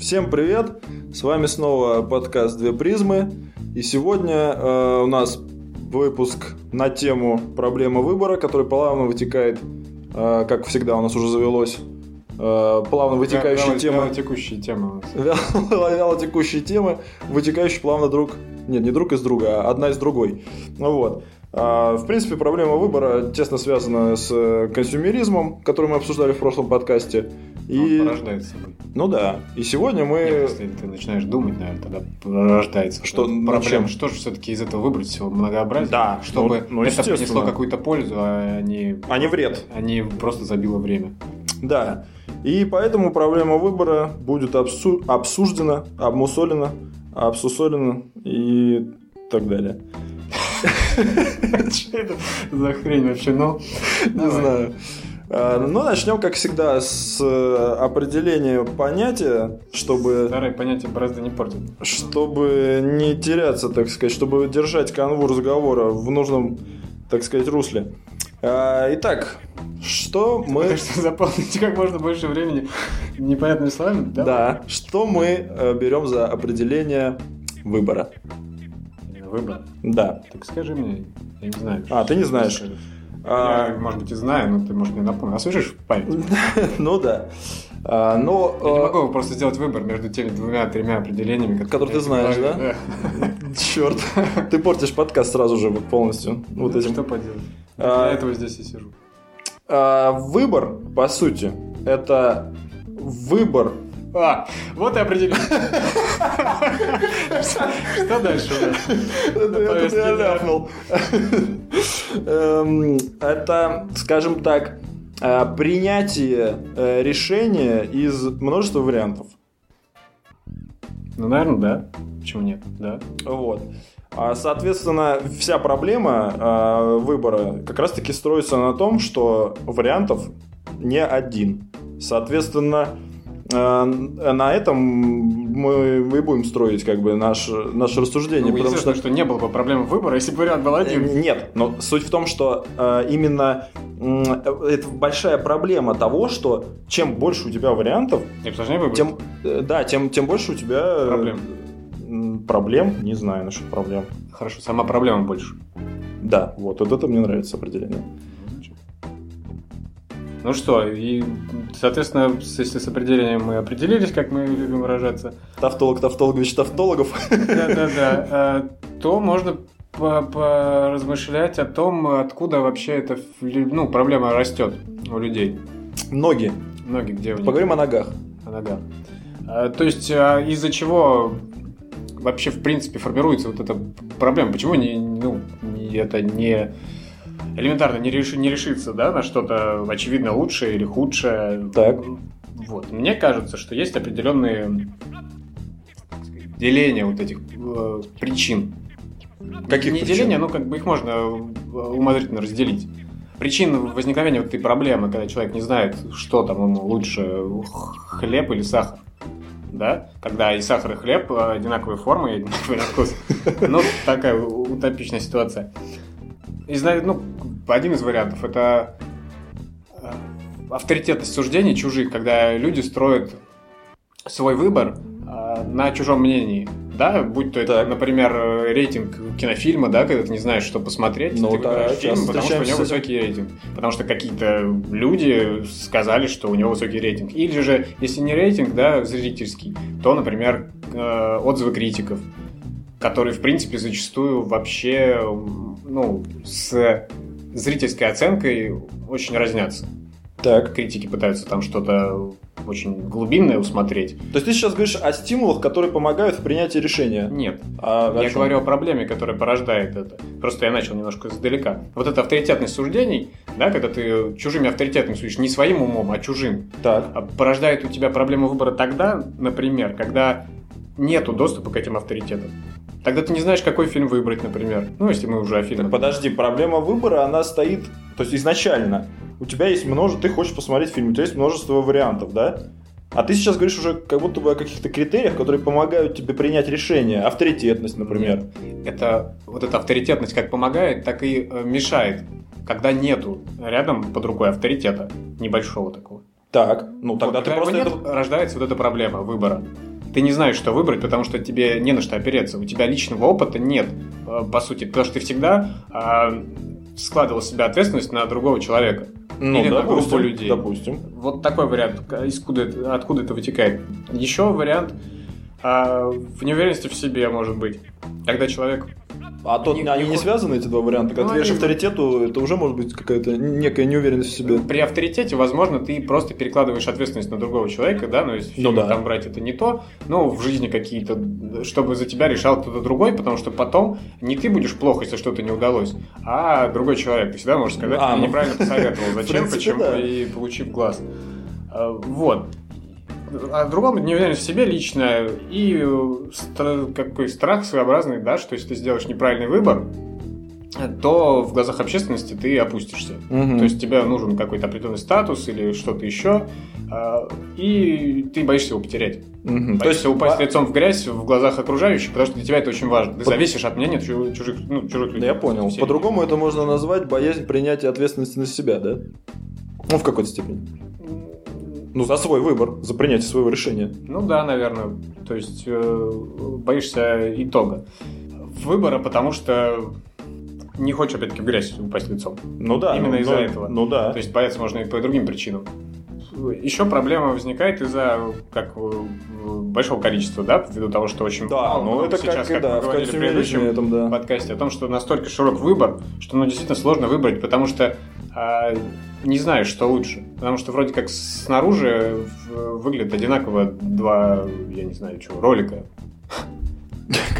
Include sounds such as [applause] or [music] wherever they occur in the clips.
Всем привет! С вами снова подкаст «Две призмы». И сегодня э, у нас выпуск на тему проблемы выбора, который плавно вытекает, э, как всегда у нас уже завелось, э, плавно вытекающие Вяло- темы. вялотекущие темы у нас. [laughs] Вяло- вялотекущие темы, вытекающие плавно друг... Нет, не друг из друга, а одна из другой. Ну вот. А, В принципе, проблема выбора тесно связана с э, консюмеризмом, который мы обсуждали в прошлом подкасте. И, Он порождает собой. ну да, и сегодня мы... Нет, если ты начинаешь думать, наверное, тогда порождается. Что, проблема. Что же все-таки из этого выбрать всего многообразия? Да, Чтобы ну, ну, это принесло какую-то пользу, а не, А не вред. а не просто забило время. Да. И поэтому проблема выбора будет обсу- обсуждена, обмусолена, обсусолена и так далее. [laughs] Что это за хрень вообще? Ну, Не знаю. Ну, начнем, как всегда, с э, определения понятия, чтобы, Старые понятия борозды не портят. чтобы не теряться, так сказать, чтобы держать канву разговора в нужном, так сказать, русле. А, Итак, что мы... Что [laughs] заполнить как можно больше времени непонятными словами, да? Да, что мы э, берем за определение выбора? Выбор. Да. Так скажи мне, я не знаю. А, ты не знаешь. сказать. А, может быть, и знаю, но ты, может, мне напомнишь. Освежишь память? [laughs] Ну да. А, Но... Я не э, могу просто сделать выбор между теми двумя-тремя определениями, Которые ты я знаешь, говорю. [laughs] Черт, ты портишь подкаст сразу же вот полностью. Вот этим. Что поделать? А, Для этого здесь и сижу. А, Выбор, по сути, это выбор. А, вот и определение. Что дальше? Это. Эм, Это, скажем так, а, принятие э, решения из множества вариантов. Ну, наверное, да. Почему нет? Да. Вот. А, Соответственно, вся проблема а, выбора как раз-таки строится на том, что вариантов не один. Соответственно, на этом мы и будем строить как бы наше, наше рассуждение. Ну, потому что что не было бы проблемы выбора, если бы вариант был один. Э, Нет, но суть в том, что э, именно э, это большая проблема того, что чем больше у тебя вариантов, Не сложнее выбрать. тем э, да, тем, тем больше у тебя э, Проблем. проблем, не знаю насчет проблем. Хорошо, сама проблема больше. Да, вот, вот это мне нравится определение. Ну что, и, соответственно, с- если с определением мы определились, как мы любим выражаться, Тавтолог, тавтологович, тавтологов. да-да-да, [laughs] э, то можно по- поразмышлять о том, откуда вообще эта ну, проблема растет у людей. Ноги. Многие где у них Поговорим о ногах. о ногах. А, То есть а, из-за чего вообще в принципе формируется вот эта проблема? Почему не, ну, не- это не элементарно не, реши- не решится да, на что-то очевидно лучшее или худшее? Так. Вот. Мне кажется, что есть определенные деления вот этих э, причин. Каких не причин? деления, ну как бы их можно э, умозрительно разделить. Причин возникновения вот этой проблемы, когда человек не знает, что там ему лучше, хлеб или сахар. Да? Когда и сахар, и хлеб одинаковой формы и одинаковый на вкус. Ну, такая утопичная ситуация. И зна- ну, один из вариантов это э, авторитетность суждений чужих, когда люди строят свой выбор э, на чужом мнении. Да, будь то это, например, рейтинг кинофильма, да, когда ты не знаешь, что посмотреть, Ну ты да, выбираешь фильм, потому что у него высокий рейтинг. Потому что какие-то люди сказали, что у него высокий рейтинг. Или же, если не рейтинг, да, зрительский, то, например, э, отзывы критиков, которые, в принципе, зачастую вообще, ну, с зрительской оценкой очень разнятся. Так. Критики пытаются там что-то очень глубинное усмотреть. То есть ты сейчас говоришь о стимулах, которые помогают в принятии решения. Нет, А я говорю о проблеме, которая порождает это. Просто я начал немножко издалека. Вот эта авторитетность суждений, да, когда ты чужими авторитетами судишь, не своим умом, а чужим, Так. а порождает у тебя проблему выбора тогда, например, когда нету доступа к этим авторитетам. Тогда ты не знаешь, какой фильм выбрать, например. Ну, если мы уже о фильмах. Так подожди, проблема выбора, она стоит, то есть изначально у тебя есть множество, ты хочешь посмотреть фильм, у тебя есть множество вариантов, да? А ты сейчас говоришь уже как будто бы о каких-то критериях, которые помогают тебе принять решение. Авторитетность, например. Это вот эта авторитетность как помогает, так и э, мешает, когда нету рядом под рукой авторитета небольшого такого. Так, ну тогда Вот, ты просто его это... нет, рождается вот эта проблема выбора. Ты не знаешь, что выбрать, потому что тебе не на что опереться. У тебя личного опыта нет, э, по сути, потому что ты всегда э, складывал себя ответственность на другого человека. Ну, Или на группу допустим, людей. допустим. Вот такой вариант, откуда, это- откуда это вытекает. Еще вариант а, в неуверенности в себе, может быть. Когда человек... А то Не- они не связаны, эти два варианта? Когда Ну, ты веришь они- авторитету, это уже может быть какая-то некая неуверенность в себе. При авторитете, возможно, ты просто перекладываешь ответственность на другого человека, да, но если в Ну да. там брать это не то, но в жизни какие-то, чтобы за тебя решал кто-то другой, потому что потом не ты будешь плохо, если что-то не удалось, а другой человек. Ты всегда можешь сказать, А, ты ну, неправильно посоветовал, [laughs] зачем, почему, и получив глаз. А, Вот. А другому неуверенность в себе личная и э, стра- какой страх своеобразный, да, что если ты сделаешь неправильный выбор, то в глазах общественности ты опустишься. Мгм. То есть тебе нужен какой-то определенный статус или что-то еще, а, и ты боишься его потерять. Мгм. То есть упасть по- лицом в грязь в глазах окружающих, потому что для тебя это очень важно. Ты По- зависишь от мнения чу- чужих, ну, чужих людей. Да, я понял. По-другому это можно назвать боязнь принятия ответственности на себя, да? Ну, в какой-то степени. Ну, за свой выбор, за принятие своего решения. Ну да, наверное. То есть э, боишься итога выбора, потому что не хочешь опять-таки в грязь упасть лицом. Ну да. Именно ну, из-за ну, этого. Ну да. То есть бояться можно и по другим причинам. Еще проблема возникает из-за как э, большого количества, да, ввиду того, что очень Да, много ну это сейчас, как, и как да, мы в говорили в консюмеризме предыдущем этом, да. подкасте, о том, что настолько широк выбор, что ну действительно сложно выбрать, потому что а, не знаешь, что лучше. Потому что вроде как снаружи в- выглядят одинаково два, я не знаю, чего, ролика.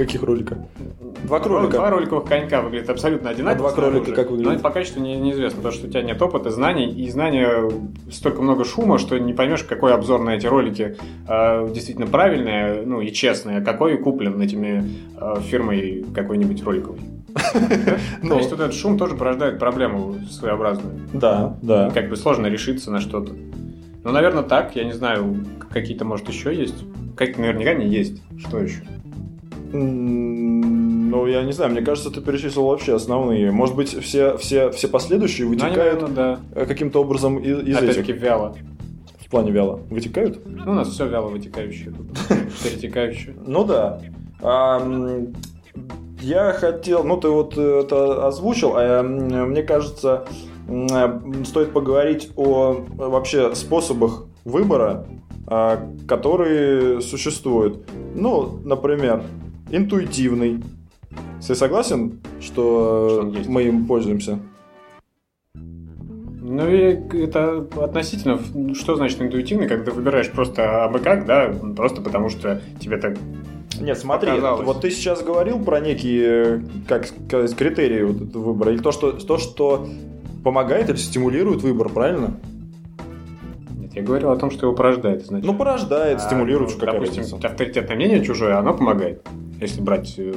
Каких роликов? Два кролика. Два роликовых конька выглядят абсолютно одинаково. А два кролика снаружи, как выглядят? Но по качеству не- неизвестно, потому что у тебя нет опыта, знаний, и знания столько много шума, что не поймешь, какой обзор на эти ролики э, действительно правильный, ну и честный, а какой куплен этими э, фирмой какой-нибудь роликовой. [laughs] Ну, То есть вот этот шум тоже порождает проблему своеобразную. да, да. Как бы сложно решиться на что-то. Ну, наверное, так. Я не знаю, какие-то, может, еще есть. Как наверняка не есть. Что еще? Ну, я не знаю, мне кажется, ты перечислил вообще основные. Может быть, все, все, все последующие Ну, вытекают наверное, э, каким-то образом из, из да. Опять-таки этих, вяло. в плане вяло. Вытекают? Ну, у нас все вяло вытекающее. [laughs] Перетекающее. Ну да. Я хотел, ну ты вот это озвучил, а мне кажется, э, стоит поговорить о э, вообще способах выбора, а, которые существуют. Ну, например, интуитивный. Ты согласен, что, Что он есть? мы им пользуемся? Ну, и это относительно, что значит интуитивный, когда ты выбираешь просто абы как, да, просто потому что тебе так... Нет, смотри, Показалось. вот ты сейчас говорил про некие, как сказать, критерии вот этого выбора, или то, что, то, что помогает или стимулирует выбор, правильно? Нет, я говорил о том, что его порождает, значит. Ну, порождает, А, стимулирует, ну, какая допустим, разница. авторитетное мнение чужое, оно помогает. Если брать э,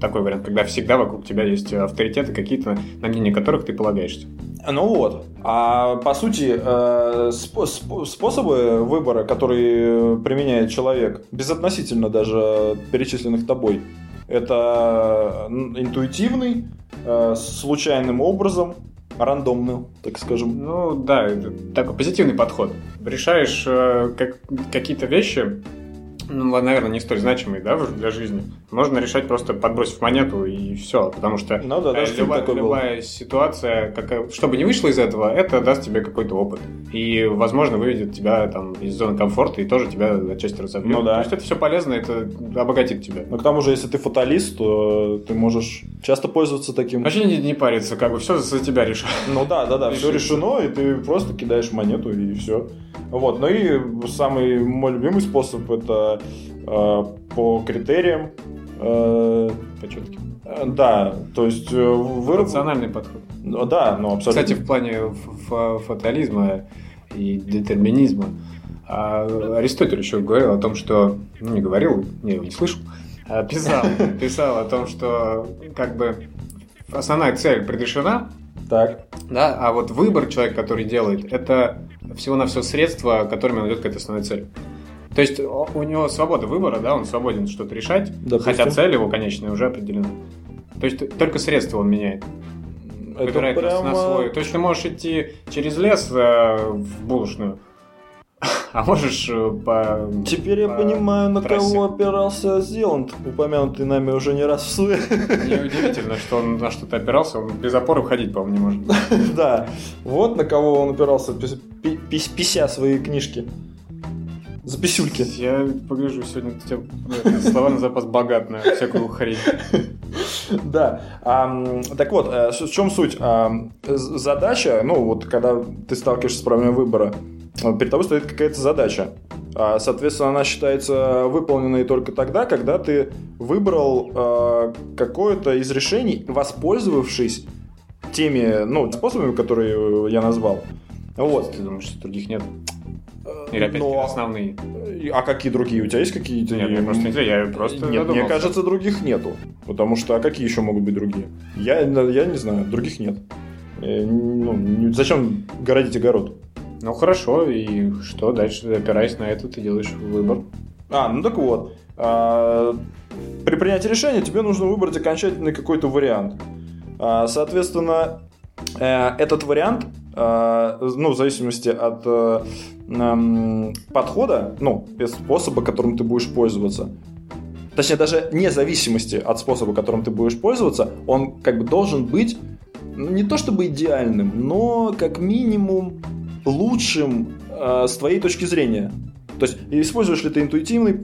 такой вариант, когда всегда вокруг тебя есть авторитеты какие-то, на мнение которых ты полагаешься. Ну вот. А по сути, э, спо- спо- способы выбора, которые применяет человек, безотносительно даже перечисленных тобой, это интуитивный, э, случайным образом, рандомным, так скажем. Ну да, это такой позитивный подход. Решаешь э, как- какие-то вещи, ну, наверное, не столь значимые, да, для жизни. Можно решать просто подбросив монету и все, потому что Ну да, э, фильм любая, такой был. любая ситуация, какая, что бы ни вышло из этого, это даст тебе какой-то опыт. И, возможно, выведет тебя там из зоны комфорта и тоже тебя отчасти разобьет. Ну да. То есть это все полезно, это обогатит тебя. Но к тому же, если ты фаталист, то ты можешь часто пользоваться таким. Вообще не, не париться, как бы все за тебя решать. Ну да, да, да, все решено, и ты просто кидаешь монету и все. Вот, ну и самый мой любимый способ это э, по критериям. э, Почетки. э, да, то есть э, выраб- Рациональный подход. Ну, Да, ну абсолютно. Кстати, в плане фатализма и детерминизма а, Аристотель еще говорил о том, что... Ну, не говорил, его не слышал. а писал, [laughs] писал о том, что как бы основная цель предрешена, Так. да, а вот выбор человек, который делает, это всего-навсего средство, которыми он идет к этой основной цели. То есть у него свобода выбора, да, он свободен что-то решать, Допустим. хотя цель его конечная уже определена. То есть только средства он меняет Это выбирает прямо... на свой. То есть ты можешь идти через лес э, в булочную, [laughs] А можешь э, по... Теперь я по понимаю, на трассе? кого опирался Зеланд, упомянутый нами уже не раз в суе. Неудивительно, что он на что-то опирался, он без опоры ходить, по-моему, не может. [laughs] Да, вот на кого он опирался, пис- пи- пис- пися свои книжки. За писюльки. Я погляжу, сегодня у тебя э, словарный запас богат на всякую хрень. Да. Так вот, э, в чем суть? Задача, ну вот когда ты сталкиваешься с проблемой выбора, э, перед тобой стоит какая-то задача. А, Соответственно, она считается выполненной только тогда, когда ты выбрал э, какое-то из решений, воспользовавшись теми ну, способами, которые я назвал. Вот. Ты думаешь, что других нет? Или опять Но- основные? А какие другие? У тебя есть какие-то? Нет, я просто не знаю, я просто Нет, мне кажется, других нету. Потому что, а какие еще могут быть другие? Я, я не знаю, других нет. Э, Ну, зачем городить огород? Ну хорошо, и что дальше? Опираясь на это, ты делаешь выбор. А, ну так вот. А, При принятии решения тебе нужно выбрать окончательный какой-то вариант. А, Соответственно, э, этот вариант, ну, в зависимости от э, подхода, ну, способа, которым ты будешь пользоваться, точнее, даже вне зависимости от способа, которым ты будешь пользоваться, он как бы должен быть ну, не то чтобы идеальным, но как минимум лучшим э, с твоей точки зрения. То есть, используешь ли ты интуитивный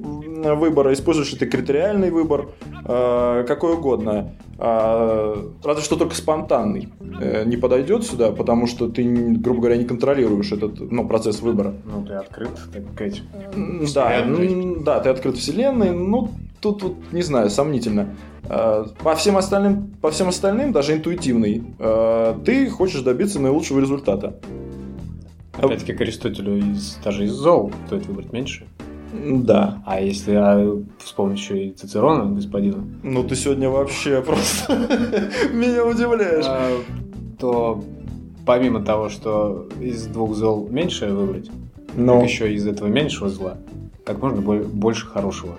м, выбор, используешь ли ты критериальный выбор, э, какой угодно. А, разве что только спонтанный э, не подойдет сюда, потому что ты, грубо говоря, не контролируешь этот ну, процесс выбора. Ну, ты открыт, так сказать. Да, м, да, ты открыт вселенной, ну, тут, тут, не знаю, сомнительно. Э, По всем остальным, по всем остальным, даже интуитивный, э, ты хочешь добиться наилучшего результата. Опять-таки к Аристотелю из, даже из зол стоит выбрать меньше. Да. А если а, вспомнить еще и Цицерона, господина, Ну, ты сегодня вообще просто [laughs] меня удивляешь. а, то помимо того, что из двух зол меньше выбрать, Ну, так еще из этого меньшего зла как можно бо- больше хорошего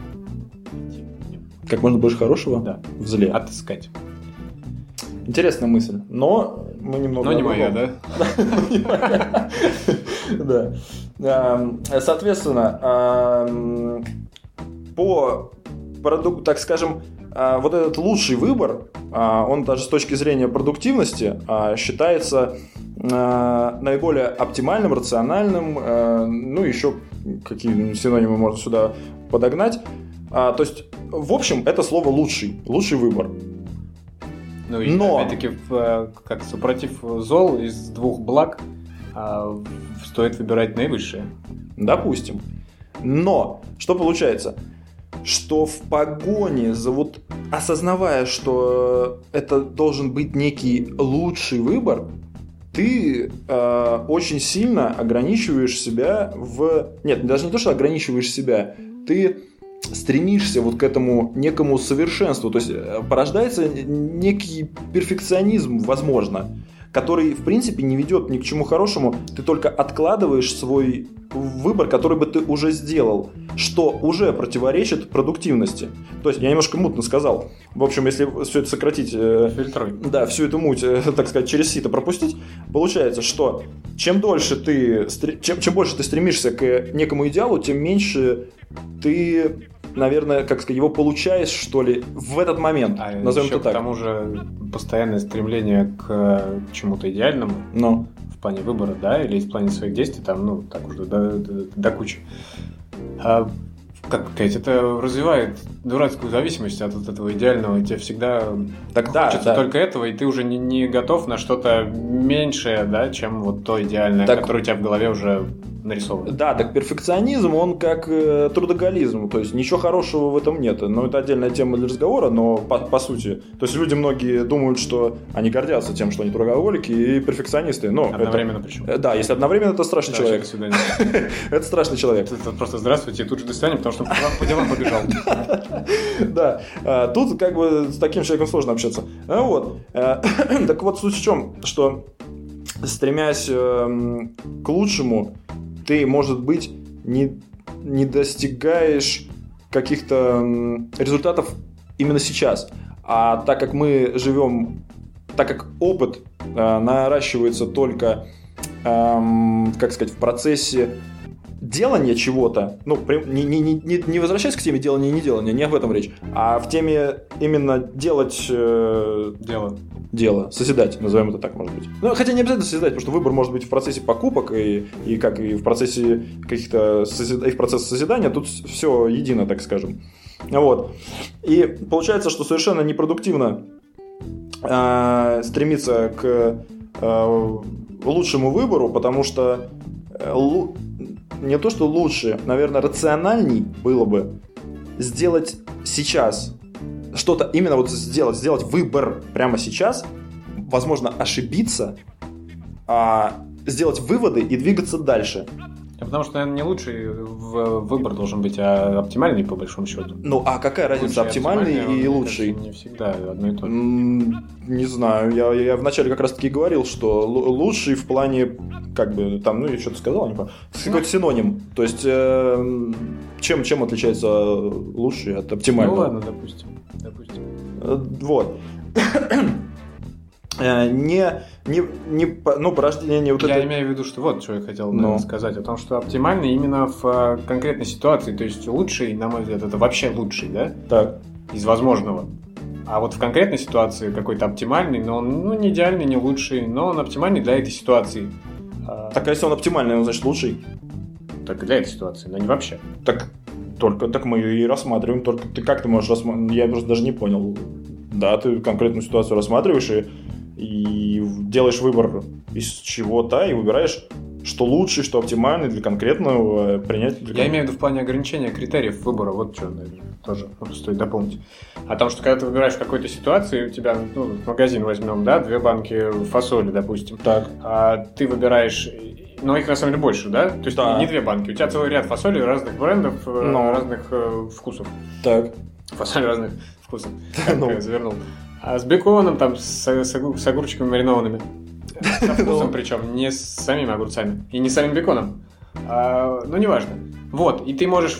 как можно больше хорошего Да. в зле. отыскать. Интересная мысль, но мы немного... Но не моя, да? [laughs] [laughs] Да. Ам, Соответственно, ам, по продукту, так скажем, а, вот этот лучший выбор, а, он даже с точки зрения продуктивности а, считается наиболее оптимальным, рациональным, ну еще какие синонимы можно сюда подогнать. То есть, в общем, это слово лучший, лучший выбор. Ну и Но- опять-таки, э, как супротив зол из двух благ а, стоит выбирать наивысшее. Допустим. Но что получается? Что в погоне за вот осознавая, что это должен быть некий лучший выбор, ты э, очень сильно ограничиваешь себя в... Нет, даже не то, что ограничиваешь себя, ты стремишься вот к этому некому совершенству. То есть э, порождается некий перфекционизм, возможно, который, в принципе, не ведет ни к чему хорошему. Ты только откладываешь свой выбор, который бы ты уже сделал, что уже противоречит продуктивности. То есть, я немножко мутно сказал. В общем, если все это сократить, э, Фильтруй. да, всю эту муть, э, так сказать, через сито пропустить, получается, что чем дольше ты, чем, чем больше ты стремишься к некому идеалу, тем меньше ты, наверное, как сказать, его получаешь, что ли, в этот момент. А Назовем еще это к так. тому же постоянное стремление к э, чему-то идеальному Но. в плане выбора, да, или в плане своих действий, там, ну, так уже до, до- до кучи. А, как сказать, это развивает дурацкую зависимость от вот этого идеального. Тебе всегда Так да, хочется да. только этого, и ты уже не, не готов на что-то меньшее, да, чем вот то идеальное, Так- которое у тебя в голове уже нарисовано. Да, так перфекционизм, он как э, трудоголизм, то есть ничего хорошего в этом нет. Но это отдельная тема для разговора, но по, по сути. То есть люди многие думают, что они гордятся тем, что они трудоголики и перфекционисты. Но это- Одновременно причем. Э, Да, если одновременно, это страшный Да, человек. [laughs] Это страшный человек. Это просто здравствуйте, тут же до свидания, потому что по делам- по делам побежал. [laughs] Да, а, тут как бы с таким человеком сложно общаться. А, Вот. Э, [coughs] Так вот, суть в чем, что стремясь эм, к лучшему, ты, может быть, не, не достигаешь каких-то результатов именно сейчас. А так как мы живем, так как опыт э, наращивается только, эм, как сказать, в процессе делания чего-то, ну, не, не, не, не возвращаясь к теме делания и неделания, не об этом речь, а в теме именно делать... Э, дело. Дело, созидать, назовем это так, может быть. Ну, хотя не обязательно созидать, потому что выбор может быть в процессе покупок и, и как и в процессе каких-то созид... и в процессе созидания, тут все едино, так скажем. Вот. И получается, что совершенно непродуктивно э, стремиться к э, лучшему выбору, потому что не то, что лучше, наверное, рациональней было бы сделать сейчас что-то, именно вот сделать, сделать выбор прямо сейчас, возможно, ошибиться, а сделать выводы и двигаться дальше. Потому что, наверное, не лучший выбор должен быть, а оптимальный, по большому счету. Ну, а какая разница, лучший, оптимальный и лучший? Не всегда одно и то же. Не знаю, я, я вначале как раз таки говорил, что лучший в плане, как бы, там, ну, я что-то сказал, не помню, какой-то синоним. То есть, э, чем, чем отличается лучший от оптимального? Ну, ладно, допустим. допустим. Э, вот. Э, не, не, не, ну, порождение вот Я это... имею в виду, что вот что я хотел ну. сказать, о том, что оптимальный именно в э, конкретной ситуации, то есть лучший, на мой взгляд, это вообще лучший, да? Так. Из возможного. А вот в конкретной ситуации какой-то оптимальный, но он ну, не идеальный, не лучший, но он оптимальный для этой ситуации. А так, а если он оптимальный, он значит лучший? Так для этой ситуации, но не вообще. Так только так мы и рассматриваем. Только ты как ты можешь рассматривать? Я просто даже не понял. Да, ты конкретную ситуацию рассматриваешь и и делаешь выбор из чего-то и выбираешь что лучше, что оптимальный для конкретного принятия. Для... Я имею в виду в плане ограничения критериев выбора. Вот что, наверное, тоже стоит дополнить. О том, что когда ты выбираешь в какой-то ситуации, у тебя, ну, магазин возьмем, да, две банки фасоли, допустим. Так. А ты выбираешь но их на самом деле больше, да? То есть да. не две банки. У тебя целый ряд фасоли разных брендов, э, Но. разных э, вкусов. Так. Фасоль разных вкусов. [laughs] Как ну. завернул. А с беконом, там, с, с, с огурчиками маринованными. [laughs] Со вкусом причем, не с самими огурцами. И не с самим беконом. А, ну, неважно. Вот, и ты можешь,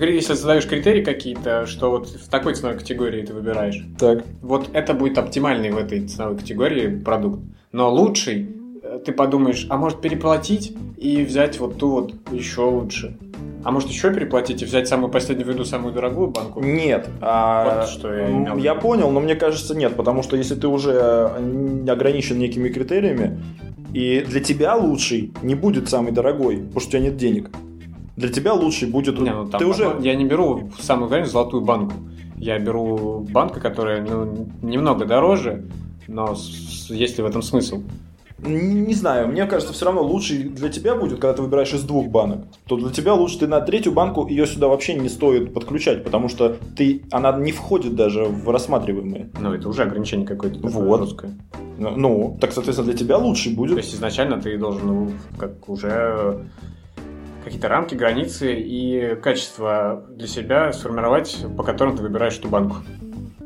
если задаешь критерии какие-то, что вот в такой ценовой категории ты выбираешь. Так. Вот это будет оптимальный в этой ценовой категории продукт. Но лучший, ты подумаешь, а может переплатить и взять вот ту вот еще лучше. А может еще переплатить и взять самую последнюю виду, самую дорогую банку? Нет. А... Вот что я имел. Я понял, но мне кажется, нет, потому что если ты уже э, ограничен некими критериями, и для тебя лучший не будет самый дорогой, потому что у тебя нет денег. Для тебя лучший будет... Не, ну, там ты уже... Я не беру самую главную золотую банку. Я беру банку, которая ну, немного дороже, но есть ли в этом смысл? Не знаю, мне кажется, все равно лучше для тебя будет, когда ты выбираешь из двух банок, то для тебя лучше ты на третью банку ее сюда вообще не стоит подключать, потому что ты, она не входит даже в рассматриваемые. Ну, это уже ограничение какое-то вот. жесткое. Ну, ну, так, соответственно, для тебя лучше будет. То есть изначально ты должен ну, как уже какие-то рамки, границы и качество для себя сформировать, по которым ты выбираешь эту банку.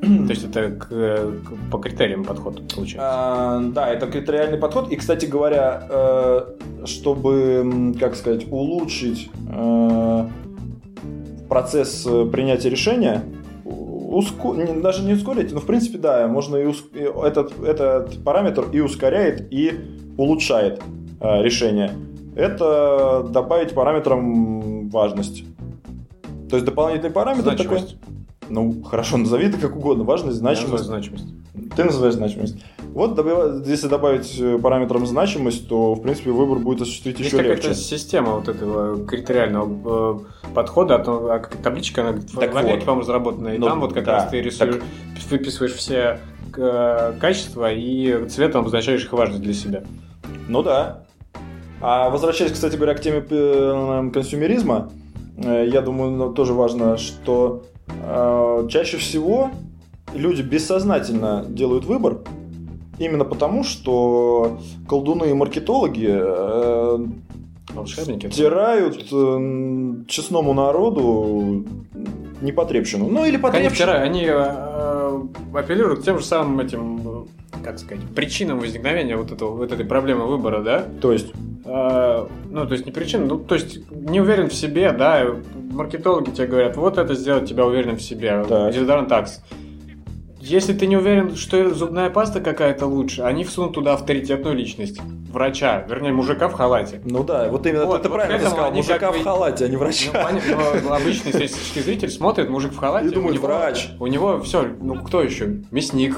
То есть это к, к, по критериям подход получается? А, да, это критериальный подход. И, кстати говоря, э, чтобы, как сказать, улучшить э, процесс принятия решения, уско... даже не ускорить, но в принципе, да, можно и уск... этот, этот параметр и ускоряет, и улучшает э, решение. Это добавить параметрам важность. То есть дополнительный параметр Значимость. такой. Ну, хорошо, назови это как угодно. Важность, значимость. значимость. Ты называешь значимость. Вот, если добавить э, параметрам значимость, то, в принципе, выбор будет осуществить Есть еще легче. Есть система вот этого критериального э, подхода, а, то, а табличка, она так в Америке, вот. по-моему, разработана, и ну, там вот как да, раз ты рисуешь, так... выписываешь все э, качества и цветом обозначаешь их важность для себя. Ну да. А возвращаясь, кстати говоря, к теме консюмеризма, я думаю, ну, тоже важно, что чаще всего люди бессознательно делают выбор именно потому, что колдуны и маркетологи э, Волшебники. Втирают э, честному народу непотребщину. Ну или потребщину. Они, они э, апеллируют тем же самым этим, как сказать, причинам возникновения вот, этого, вот этой проблемы выбора, да? То есть? Э, ну, то есть не причина, ну, то есть не уверен в себе, да, маркетологи тебе говорят, вот это сделает тебя уверенным в себе, так. дезодорант такс. Если ты не уверен, что зубная паста какая-то лучше, они всунут туда авторитетную личность. Врача, вернее, мужика в халате. Ну да, вот именно Вот, ты вот правильно этому сказал, мужика в халате, а не Ну, врача. понятно, но обычный статистический зритель смотрит, мужик в халате. И думает, у него, врач. У него все, ну кто еще? Мясник.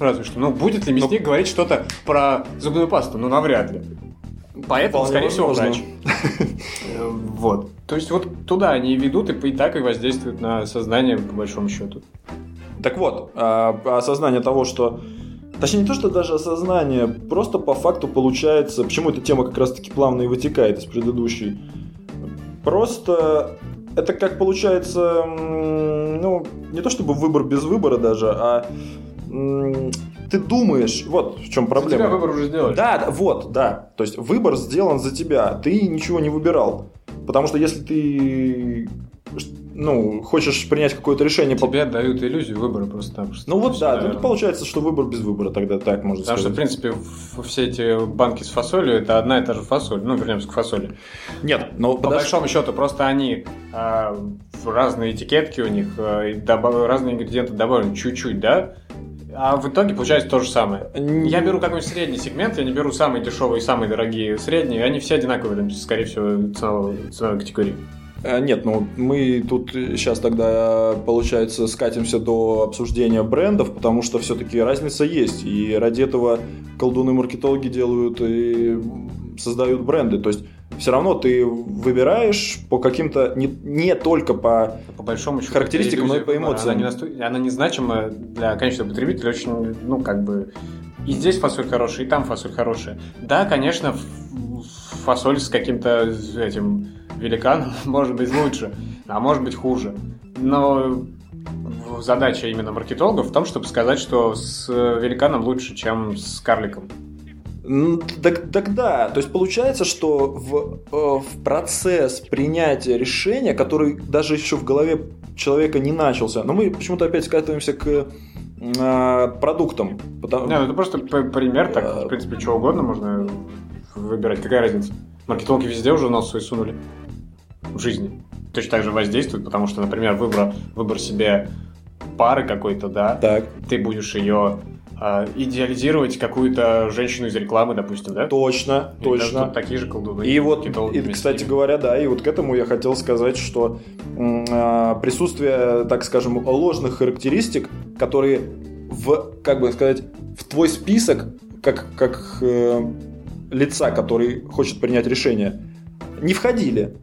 Разве что. Ну, будет ли мясник говорить что-то про зубную пасту? Ну, навряд ли. Поэтому, скорее всего, врач. Э, Вот. То есть вот туда они и ведут, и, и так и воздействуют на сознание, по большому счету. Так вот, а, осознание того, что... Точнее, не то, что даже осознание, просто по факту получается... Почему эта тема как раз-таки плавно и вытекает из предыдущей? Просто это как получается... Ну, не то чтобы выбор без выбора даже, а... Ты думаешь... Вот в чем За проблема. тебя выбор уже сделали. Да, да, вот, да. То есть выбор сделан за тебя. Ты ничего не выбирал. Потому что если ты ну, хочешь принять какое-то решение по Тебе дают иллюзию выбора просто-напросто. ну вот да, Наверное. тут получается, что выбор без выбора тогда так можно Потому что, в сказать. принципе, все эти банки с фасолью это одна и та же фасоль. Ну, вернемся к фасоли. Нет, но По большому счету, просто они а, в разные этикетки у них, а, и добав- разные ингредиенты добавлены чуть-чуть, да? А в итоге получается то же самое. Я беру какой-нибудь средний сегмент, я не беру самые дешевые и самые дорогие средние, они все одинаковые, там, скорее всего, ценовой, ценовой категории. А, Нет, ну мы тут сейчас тогда, получается, скатимся до обсуждения брендов, потому что все-таки разница есть. И ради этого колдуны-маркетологи делают и создают бренды. То есть все равно ты выбираешь по каким-то, не, не только по... По большому счету, Характеристикам, это но и по иллюзия эмоциям. Она, не насто- она незначима для конечного потребителя, очень, ну, как бы... И здесь фасоль хорошая, и там фасоль хорошая. Да, конечно, фасоль с каким-то этим великаном [laughs] может быть лучше, а может быть хуже. Но задача именно маркетологов в том, чтобы сказать, что с великаном лучше, чем с карликом. Так, так да, то есть получается, что в, э, в процесс принятия решения, который даже еще в голове человека не начался, но мы почему-то опять скатываемся к э, продуктам. Потому... Не, ну это просто пример, так, Э, в принципе, что угодно можно выбирать. Какая разница? Маркетологи везде уже нос свой сунули в жизни. Точно так же воздействует, потому что, например, выбор, выбор себе пары какой-то, да, Так, ты будешь ее идеализировать какую-то женщину из рекламы, допустим, да? точно, И точно. тут такие же колдуны. И вот, и, кстати говоря, да, и вот к этому я хотел сказать, что а, присутствие, так скажем, ложных характеристик, которые в, как бы сказать, в твой список, как, как э, лица, который хочет принять решение, не входили.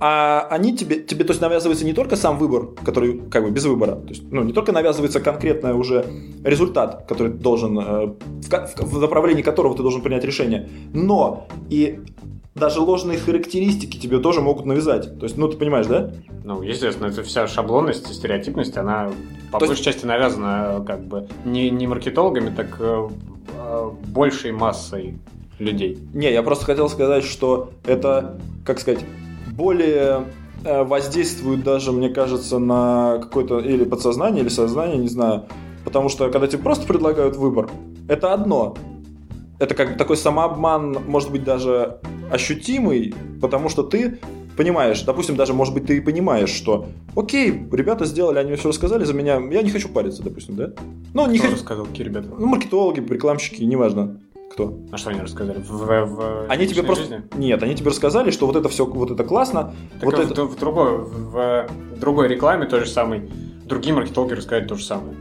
А они тебе, тебе, то есть, навязывается не только сам выбор, который как бы без выбора, то есть, ну, не только навязывается конкретный уже результат, который ты должен, э, в, в- направлении которого ты должен принять решение, но и даже ложные характеристики тебе тоже могут навязать. То есть, ну, ты понимаешь, да? Ну, естественно, это вся шаблонность и стереотипность, она по То есть- большей части навязана как бы не, не маркетологами, так э, э, большей массой людей. Не, я просто хотел сказать, что это, как сказать, более э, воздействует даже, мне кажется, на какое-то или подсознание, или сознание, не знаю. Потому что когда тебе просто предлагают выбор, это одно. Это как такой самообман, может быть, даже ощутимый, потому что ты понимаешь, допустим, даже, может быть, ты и понимаешь, что окей, ребята сделали, они мне все рассказали за меня, я не хочу париться, допустим, да? Ну, не Кто хочу. рассказал, какие ребята? Ну, маркетологи, рекламщики, неважно кто. А что они рассказали? В, в- в Они тебе просто... жизни? Нет, они тебе рассказали, что вот это все, вот это классно. Так вот в, это... в другой, в, в другой рекламе той же самой, другие маркетологи рассказали то же самое.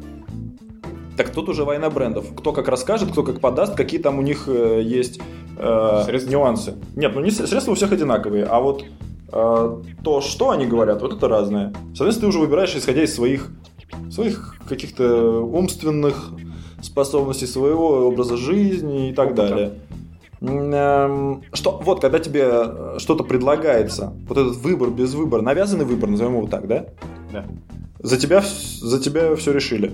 Так тут уже война брендов. Кто как расскажет, кто как подаст, какие там у них э, есть э, Средства? нюансы. Нет, ну не средства у всех одинаковые, а вот э, то, что они говорят, вот это разное. Соответственно, ты уже выбираешь, исходя из своих, своих каких-то умственных способностей, своего образа жизни и так Опыта. далее. Эм, Что, вот, когда тебе э, что-то предлагается, вот этот выбор без выбора, навязанный выбор, назовем его так, да? Да. За тебя, за тебя все решили.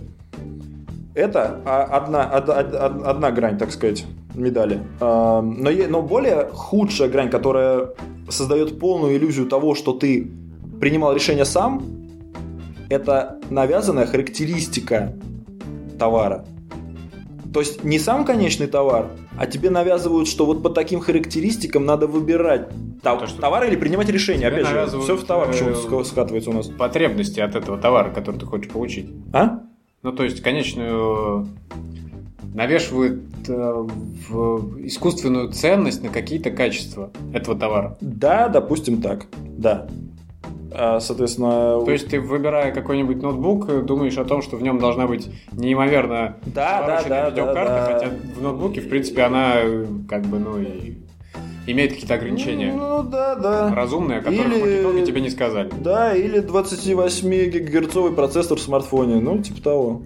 Это одна, од- од- од- одна грань, так сказать, медали. А, Но, но более худшая грань, которая создает полную иллюзию того, что ты принимал решение сам, это навязанная характеристика товара. То есть не сам конечный товар, а тебе навязывают, что вот по таким характеристикам надо выбирать То, что- товар или принимать решение. Опять же, все в товар э, почему-то ска- скатывается у нас. Потребности от этого товара, который ты хочешь получить. А? Ну, то есть, конечную навешивают э, в искусственную ценность на какие-то качества этого товара. Да, допустим так. Да. А, соответственно... То есть ты, выбирая какой-нибудь ноутбук, думаешь о том, что в нем должна быть неимоверно да, да, да, видеокарта, да, да. хотя в ноутбуке, в принципе, она как бы, ну, и имеет какие-то ограничения. Ну, да, да. Разумные, о которых или... в итоге тебе не сказали. Да, или 28 гигагерцовый процессор в смартфоне, ну, типа того.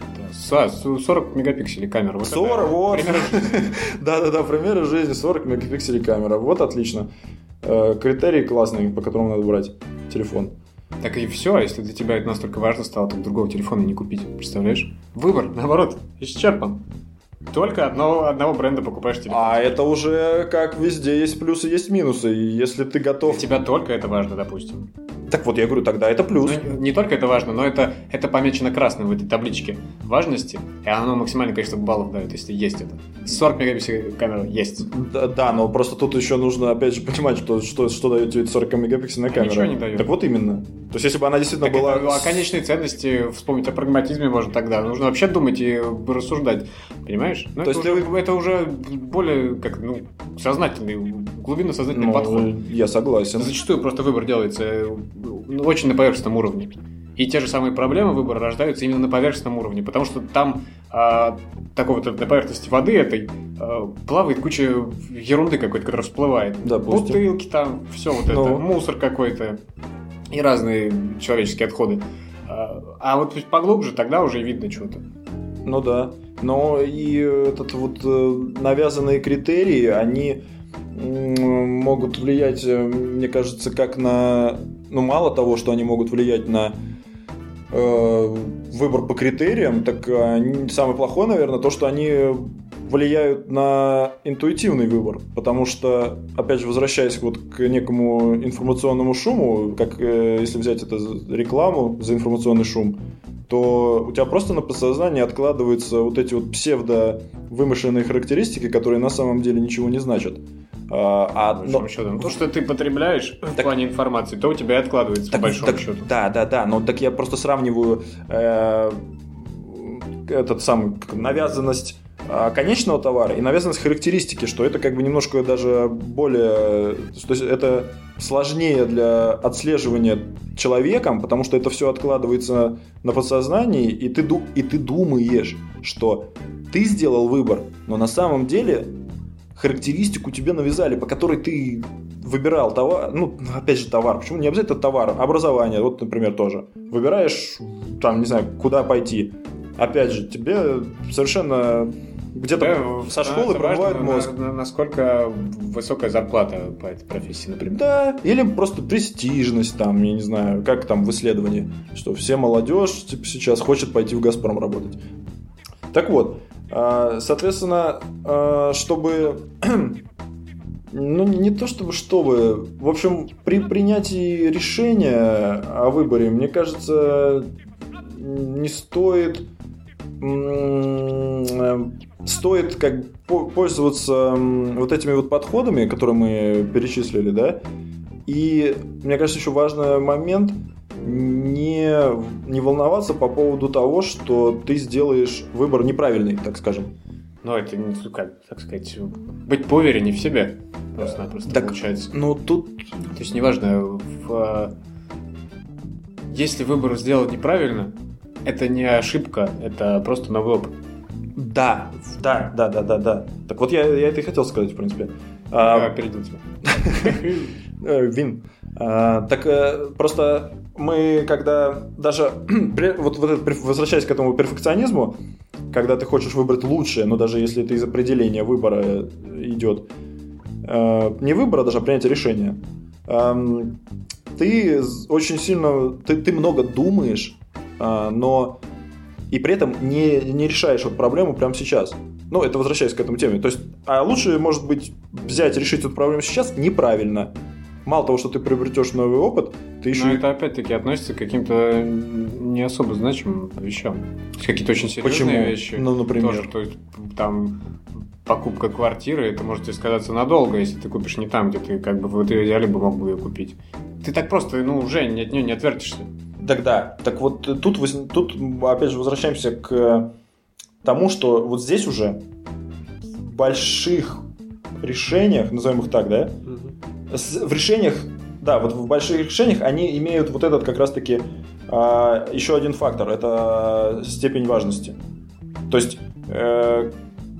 Да, 40 мегапикселей камера. Вот 40, вот. Да-да-да, [laughs] примеры жизни, 40 мегапикселей камера. Вот отлично. Э, критерии классные, по которым надо брать телефон. Так и все, а если для тебя это настолько важно стало, так другого телефона не купить, представляешь? Выбор, наоборот, исчерпан. Только одного, одного бренда покупаешь телефон. А это уже как везде есть плюсы, есть минусы. И если ты готов... Для тебя только это важно, допустим. Так вот, я говорю, тогда это плюс. Ну, не только это важно, но это, это помечено красным в этой табличке важности, и оно максимальное количество баллов дает, если есть это. 40 мегапикселей камера есть. Да, да, но просто тут еще нужно, опять же, понимать, что, что, что дает тебе 40 мегапиксельная камера. Ничего не дает. Так вот именно. То есть, если бы она действительно так была... Это, о конечной ценности вспомнить о прагматизме можно тогда. Нужно вообще думать и рассуждать. Понимаешь? Ну, То это, есть уже, это уже более как, ну, сознательный, глубинно сознательный Ну, подход. я согласен. Зачастую просто выбор делается ну, очень на поверхностном уровне. И те же самые проблемы выбора рождаются именно на поверхностном уровне, потому что там а, такой вот на поверхности воды этой а, плавает куча ерунды какой-то, которая всплывает. Допустим. Бутылки там, все вот Ну. это, мусор какой-то и разные человеческие отходы. А, а вот поглубже тогда уже видно что-то. Ну да. Но и этот вот э, навязанные критерии, они могут влиять, э, мне кажется, как на... Ну, мало того, что они могут влиять на э, выбор по критериям, так они- самое плохое, наверное, то, что они влияют на интуитивный выбор. Потому что, опять же, возвращаясь вот к некому информационному шуму, как э, если взять это за рекламу за информационный шум, то у тебя просто на подсознании откладываются вот эти вот псевдо вымышленные характеристики, которые на самом деле ничего не значат. А, а, но- счету. Ну, То, что ты потребляешь в Так- плане информации, то у тебя и откладывается Так- по большому так- счету. Да, да, да. Но так я просто сравниваю э, этот самый навязанность конечного товара и навязанность характеристики, что это как бы немножко даже более, то есть это сложнее для отслеживания человеком, потому что это все откладывается на подсознании, и ты, и ты думаешь, что ты сделал выбор, но на самом деле характеристику тебе навязали, по которой ты выбирал товар, ну, опять же, товар, почему не обязательно товар, образование, вот, например, тоже. Выбираешь, там, не знаю, куда пойти. Опять же, тебе совершенно где-то Да, со школы становится промывают мозг. на- на- насколько высокая зарплата по этой профессии, например. Да, или просто престижность там, я не знаю, как там в исследовании, что все молодежь типа, сейчас хочет пойти в «Газпром» работать. Так вот, а, соответственно, а, чтобы... [clears throat] Ну, не не то чтобы чтобы... В общем, при принятии решения о выборе, мне кажется, не стоит... Стоит как по- пользоваться вот этими вот подходами, которые мы перечислили, да, и мне кажется, еще важный момент не, не волноваться по поводу того, что ты сделаешь выбор неправильный, так скажем. Но это, ну, как, так сказать, быть поувереннее в себе просто-напросто Так- получается. Ну, тут... То есть, неважно, в, а, если выбор сделан неправильно, это не ошибка, это просто новый опыт. Да, да, да, да, да, да. Так вот, я, я это и хотел сказать, в принципе. А, тебя. [laughs] Э, Вин. А, так э, просто мы, когда даже [clears throat] вот, вот возвращаясь к этому перфекционизму, когда ты хочешь выбрать лучшее, но даже если это из определения выбора э, идет, не выбора, даже а принятия решения, эм, ты очень сильно, ты, ты много думаешь, а, но и при этом не, не решаешь вот проблему прямо сейчас. Ну, это возвращаясь к этому теме. То есть, а лучше, может быть, взять и решить эту проблему сейчас неправильно. Мало того, что ты приобретешь новый опыт, ты еще Но это опять-таки относится к каким-то не особо значимым вещам. Какие-то очень серьезные Почему? вещи. Ну, например. Тоже, то есть там покупка квартиры, это может тебе сказаться надолго, если ты купишь не там, где ты как бы в идеале бы мог бы ее купить. Ты так просто, ну, уже от нее не отвертишься. Тогда, так вот тут, тут опять же возвращаемся к тому, что вот здесь уже в больших решениях, назовем их так, да, с- в решениях, да, вот в больших решениях они имеют вот этот как раз-таки а, еще один фактор, это степень важности. То есть э,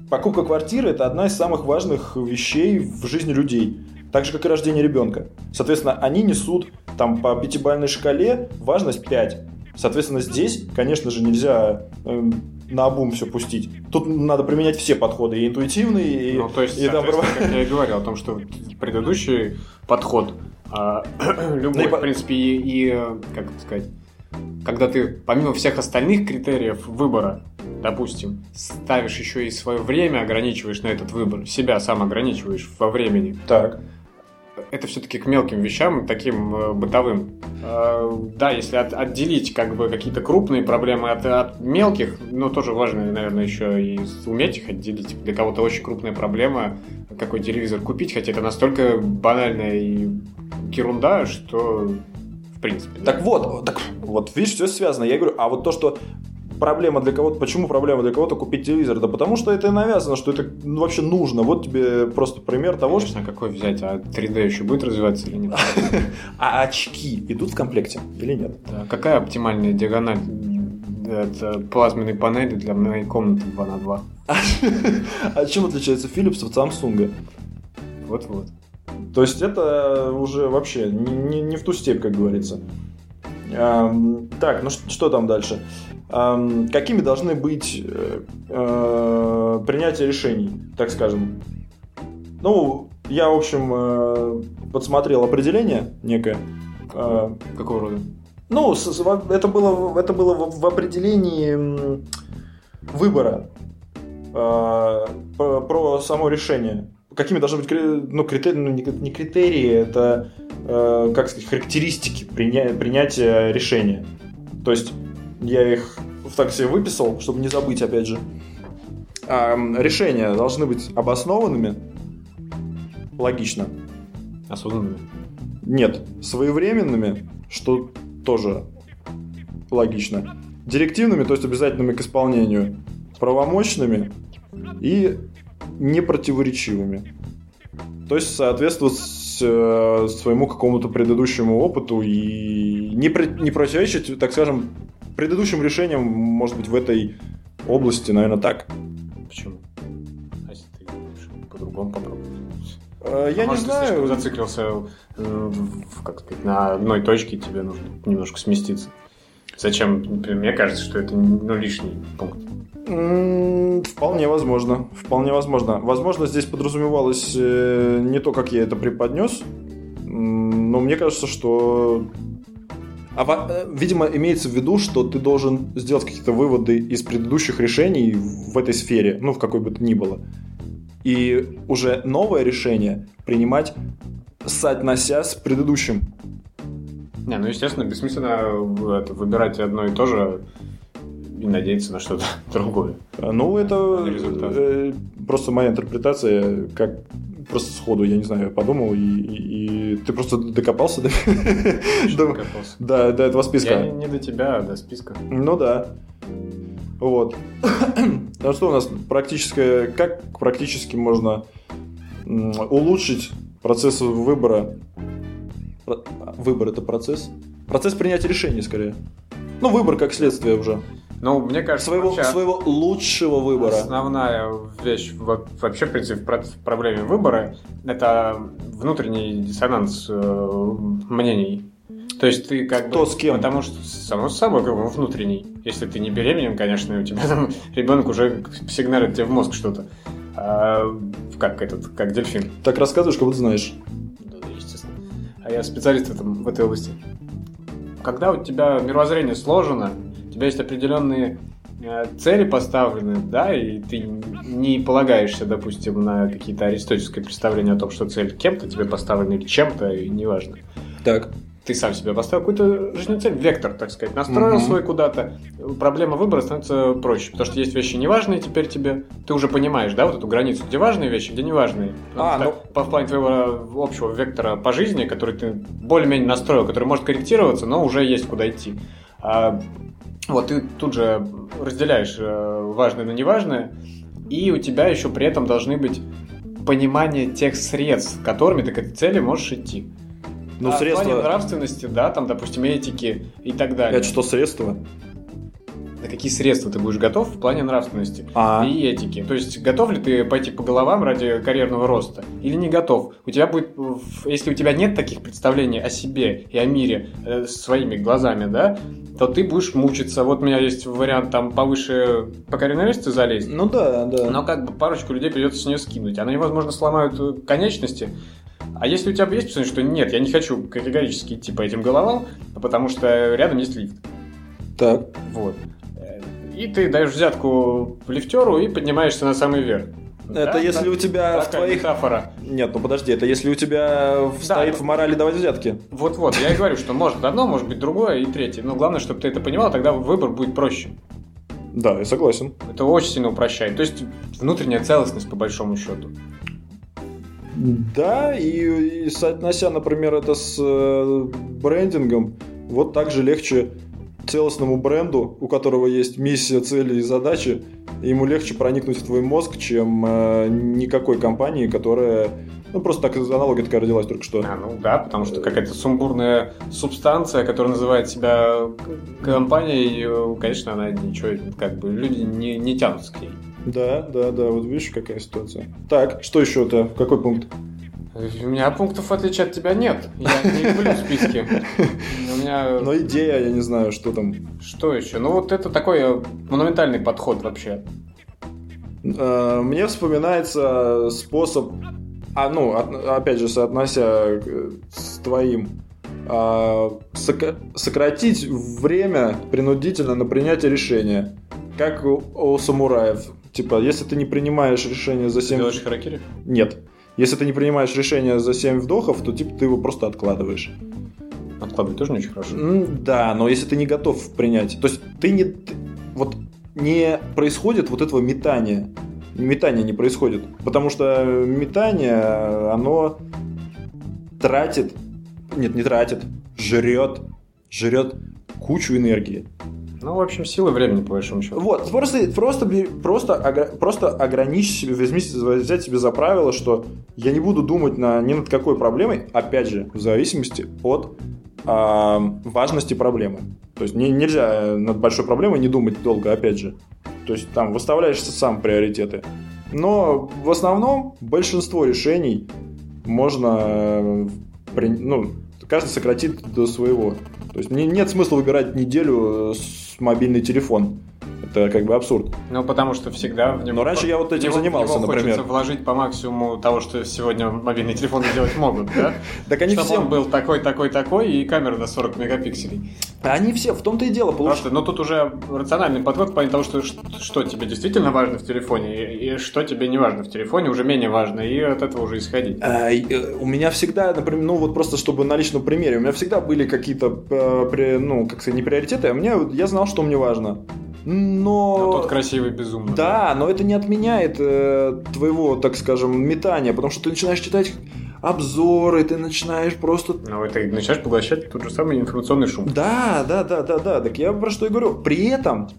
покупка квартиры это одна из самых важных вещей в жизни людей. Так же, как и рождение ребенка. Соответственно, они несут там по пятибалльной шкале важность 5. Соответственно, здесь, конечно же, нельзя эм, на обум все пустить. Тут надо применять все подходы, и интуитивные, и, Ну, то есть, и там как я и говорил о том, что предыдущий подход, а, [clears throat] любой, Ну и в принципе, и, и, э, как это сказать, когда ты помимо всех остальных критериев выбора, допустим, ставишь еще и свое время, ограничиваешь на этот выбор, себя сам ограничиваешь во времени, Так. Это все-таки к мелким вещам, таким э, бытовым. Э, да, если от- отделить как бы какие-то крупные проблемы от, от мелких, но тоже важно, наверное, еще и уметь их отделить. Для кого-то очень крупная проблема, какой телевизор купить, хотя это настолько банальная и ерунда, что в принципе. да. Так вот, так, вот видишь, все связано. Я говорю, а вот то, что проблема для кого-то, почему проблема для кого-то купить телевизор? Да потому что это навязано, что это ну, вообще нужно. Вот тебе просто пример того, что... Конечно, какой взять, а 3D еще будет развиваться или нет? [laughs] А очки идут в комплекте или нет? Какая оптимальная диагональ это плазменной панели для моей комнаты 2 на 2 А чем отличается Philips от Samsung? Вот-вот. То есть это уже вообще не, не- не в ту степь, как говорится. Так, ну что там дальше? Ам, какими должны быть э, э, принятия решений, так скажем? Ну, я, в общем, э, подсмотрел определение некое. Э, Какого рода? ну, с- с- во- это было, это было в, в определении выбора э, про, про само решение. Какими должны быть ну, критерии, ну, не, не критерии, это, э, как сказать, характеристики приня- принятия решения. То есть я их в так себе выписал, чтобы не забыть, опять же. Решения должны быть обоснованными, логично. Осознанными. Нет, своевременными, что тоже логично. Директивными, то есть обязательными к исполнению. Правомощными и непротиворечивыми. То есть соответствует с- э, своему какому-то предыдущему опыту и не, не противоречить, так скажем, предыдущим решениям, может быть, в этой области, наверное, так. Почему? А если ты по-другому попробовать? Э, Я А не может, ты слишком знаю. зациклился э, в- как сказать, на одной точке, тебе нужно немножко сместиться. Зачем? Мне кажется, что это ну, лишний пункт. Вполне возможно. Вполне возможно. Возможно, здесь подразумевалось э, не то, как я это преподнес, но мне кажется, что... А, э, видимо, имеется в виду, что ты должен сделать какие-то выводы из предыдущих решений в этой сфере, ну, в какой бы то ни было. И уже новое решение принимать, соотнося с предыдущим. Не, ну, естественно, бессмысленно э, это, выбирать одно и то же и надеяться на что-то [laughs] другое. Ну, это э, просто моя интерпретация, как просто сходу, я не знаю, я подумал, и, и- и ты просто докопался до, до- докопался? до- до этого списка. Я не, не до тебя, а до списка. Ну да. Вот. [clears throat] А что у нас практическое, как практически можно улучшить процесс выбора? Выбор это процесс? Процесс принятия решений, скорее. Ну, выбор как следствие уже. Ну, мне кажется, Своего, своего лучшего выбора. основная вещь во- вообще, в принципе, в про- в проблеме выбора – это внутренний диссонанс э, мнений. То есть ты как Кто бы... с кем? Потому что, само собой, как бы внутренний. Если ты не беременен, конечно, у тебя там [laughs] ребенок уже сигналит тебе в мозг что-то. А, как этот, как дельфин. Так рассказываешь, как будто знаешь. Да, да, естественно. А я специалист в, этом, в этой области. Когда у тебя мировоззрение сложено, тебя есть определенные э, цели поставлены, да, и ты не полагаешься, допустим, на какие-то аристотельские представления о том, что цель кем-то тебе поставлена или чем-то, и неважно. Так. Ты сам себе поставил какую-то жизненную цель, вектор, так сказать, настроил Мгм. свой куда-то. Проблема выбора становится проще, потому что есть вещи неважные теперь тебе. Ты уже понимаешь, да, вот эту границу, где важные вещи, где неважные. А, что по в плане твоего общего вектора по жизни, который ты более-менее настроил, который может корректироваться, но уже есть куда идти. А, вот ты тут же разделяешь э, важное на неважное, и у тебя еще при этом должны быть понимание тех средств, которыми ты к этой цели можешь идти. Ну, а средства... В плане нравственности, да, там, допустим, этики и так далее. Это что, средства? На какие средства ты будешь готов в плане нравственности А. и этики. То есть, готов ли ты пойти по головам ради карьерного роста или не готов? У тебя будет, если у тебя нет таких представлений о себе и о мире э, своими глазами, да, то ты будешь мучиться. Вот у меня есть вариант там повыше по карьерной лестнице залезть, Ну да, да. но как бы парочку людей придется с нее скинуть. Они, возможно, сломают э, конечности. А если у тебя есть представление, что нет, я не хочу категорически идти по этим головам, потому что рядом есть лифт. Так. Вот. И ты даешь взятку лифтеру и поднимаешься на самый верх. Это Да, если да. у тебя в твоих... метафора. Нет, ну подожди, это если у тебя стоит да. в морали давать взятки. Вот-вот, я и говорю, что может одно, может быть другое и третье. Но главное, чтобы ты это понимал, тогда выбор будет проще. Да, я согласен. Это очень сильно упрощает. То есть внутренняя целостность, по большому счету. Да, и, и соотнося, например, это с э, брендингом, вот так же легче целостному бренду, у которого есть миссия, цели и задачи, ему легче проникнуть в твой мозг, чем э, никакой компании, которая... Ну, просто так аналогия такая родилась только что. А, ну да, потому что какая-то сумбурная субстанция, которая называет себя компанией, э, конечно, она ничего, как бы, люди не, не тянутся к ней. Да, да, да, вот видишь, какая ситуация. Так, что еще-то? Какой пункт? У меня пунктов, в отличие от тебя, нет. Я [laughs] не люблю списки. У меня... Но идея, я не знаю, что там. Что еще? Ну, вот это такой э, монументальный подход вообще. Э, Мне вспоминается способ, а, ну, опять же, соотнося э, с твоим, сока- сократить время принудительно на принятие решения. Как у, у самураев. Типа, если ты не принимаешь решение за 7... Делаешь харакири? Нет. Если ты не принимаешь решение за 7 вдохов, то типа ты его просто откладываешь. Откладывать тоже не очень хорошо. Да, но если ты не готов принять, то есть ты не, ты- вот не происходит вот этого метания, метания не происходит, потому что метание, оно тратит, нет, не тратит, жрет, жрет кучу энергии. Ну, в общем, силы времени, по большому счету. Вот, просто, просто, просто, просто ограничь себе, возьми, взять себе за правило, что я не буду думать на, ни над какой проблемой, опять же, в зависимости от а, важности проблемы. То есть не- нельзя над большой проблемой не думать долго, опять же. То есть там выставляешься сам приоритеты. Но в основном большинство решений можно, э, ну, каждый сократит до своего. То есть не- нет смысла выбирать неделю э, с мобильный телефон. Это как бы абсурд. Ну, потому что всегда в него... Но раньше я вот этим него- занимался, него например. хочется вложить по максимуму того, что сегодня мобильные телефоны делать могут, да? [laughs] Так они все, был такой, такой, такой, и камера на 40 мегапикселей. они все, в том-то и дело. Просто, ну тут уже рациональный подход в плане того, что, что тебе действительно важно в телефоне, и, что тебе не важно в телефоне, уже менее важно, и от этого уже исходить. А, э, у меня всегда, например, ну вот просто чтобы на личном примере, у меня всегда были какие-то, э, ну, как сказать, не приоритеты, а мне, я знал, что мне важно. Но... Но тут красивый безумно. Да, но это не отменяет э, твоего, так скажем, метания, потому что ты начинаешь читать обзоры, ты начинаешь просто... Но это начинаешь поглощать тот же самый информационный шум. Да, да, да, да, да, так я про что и говорю. При этом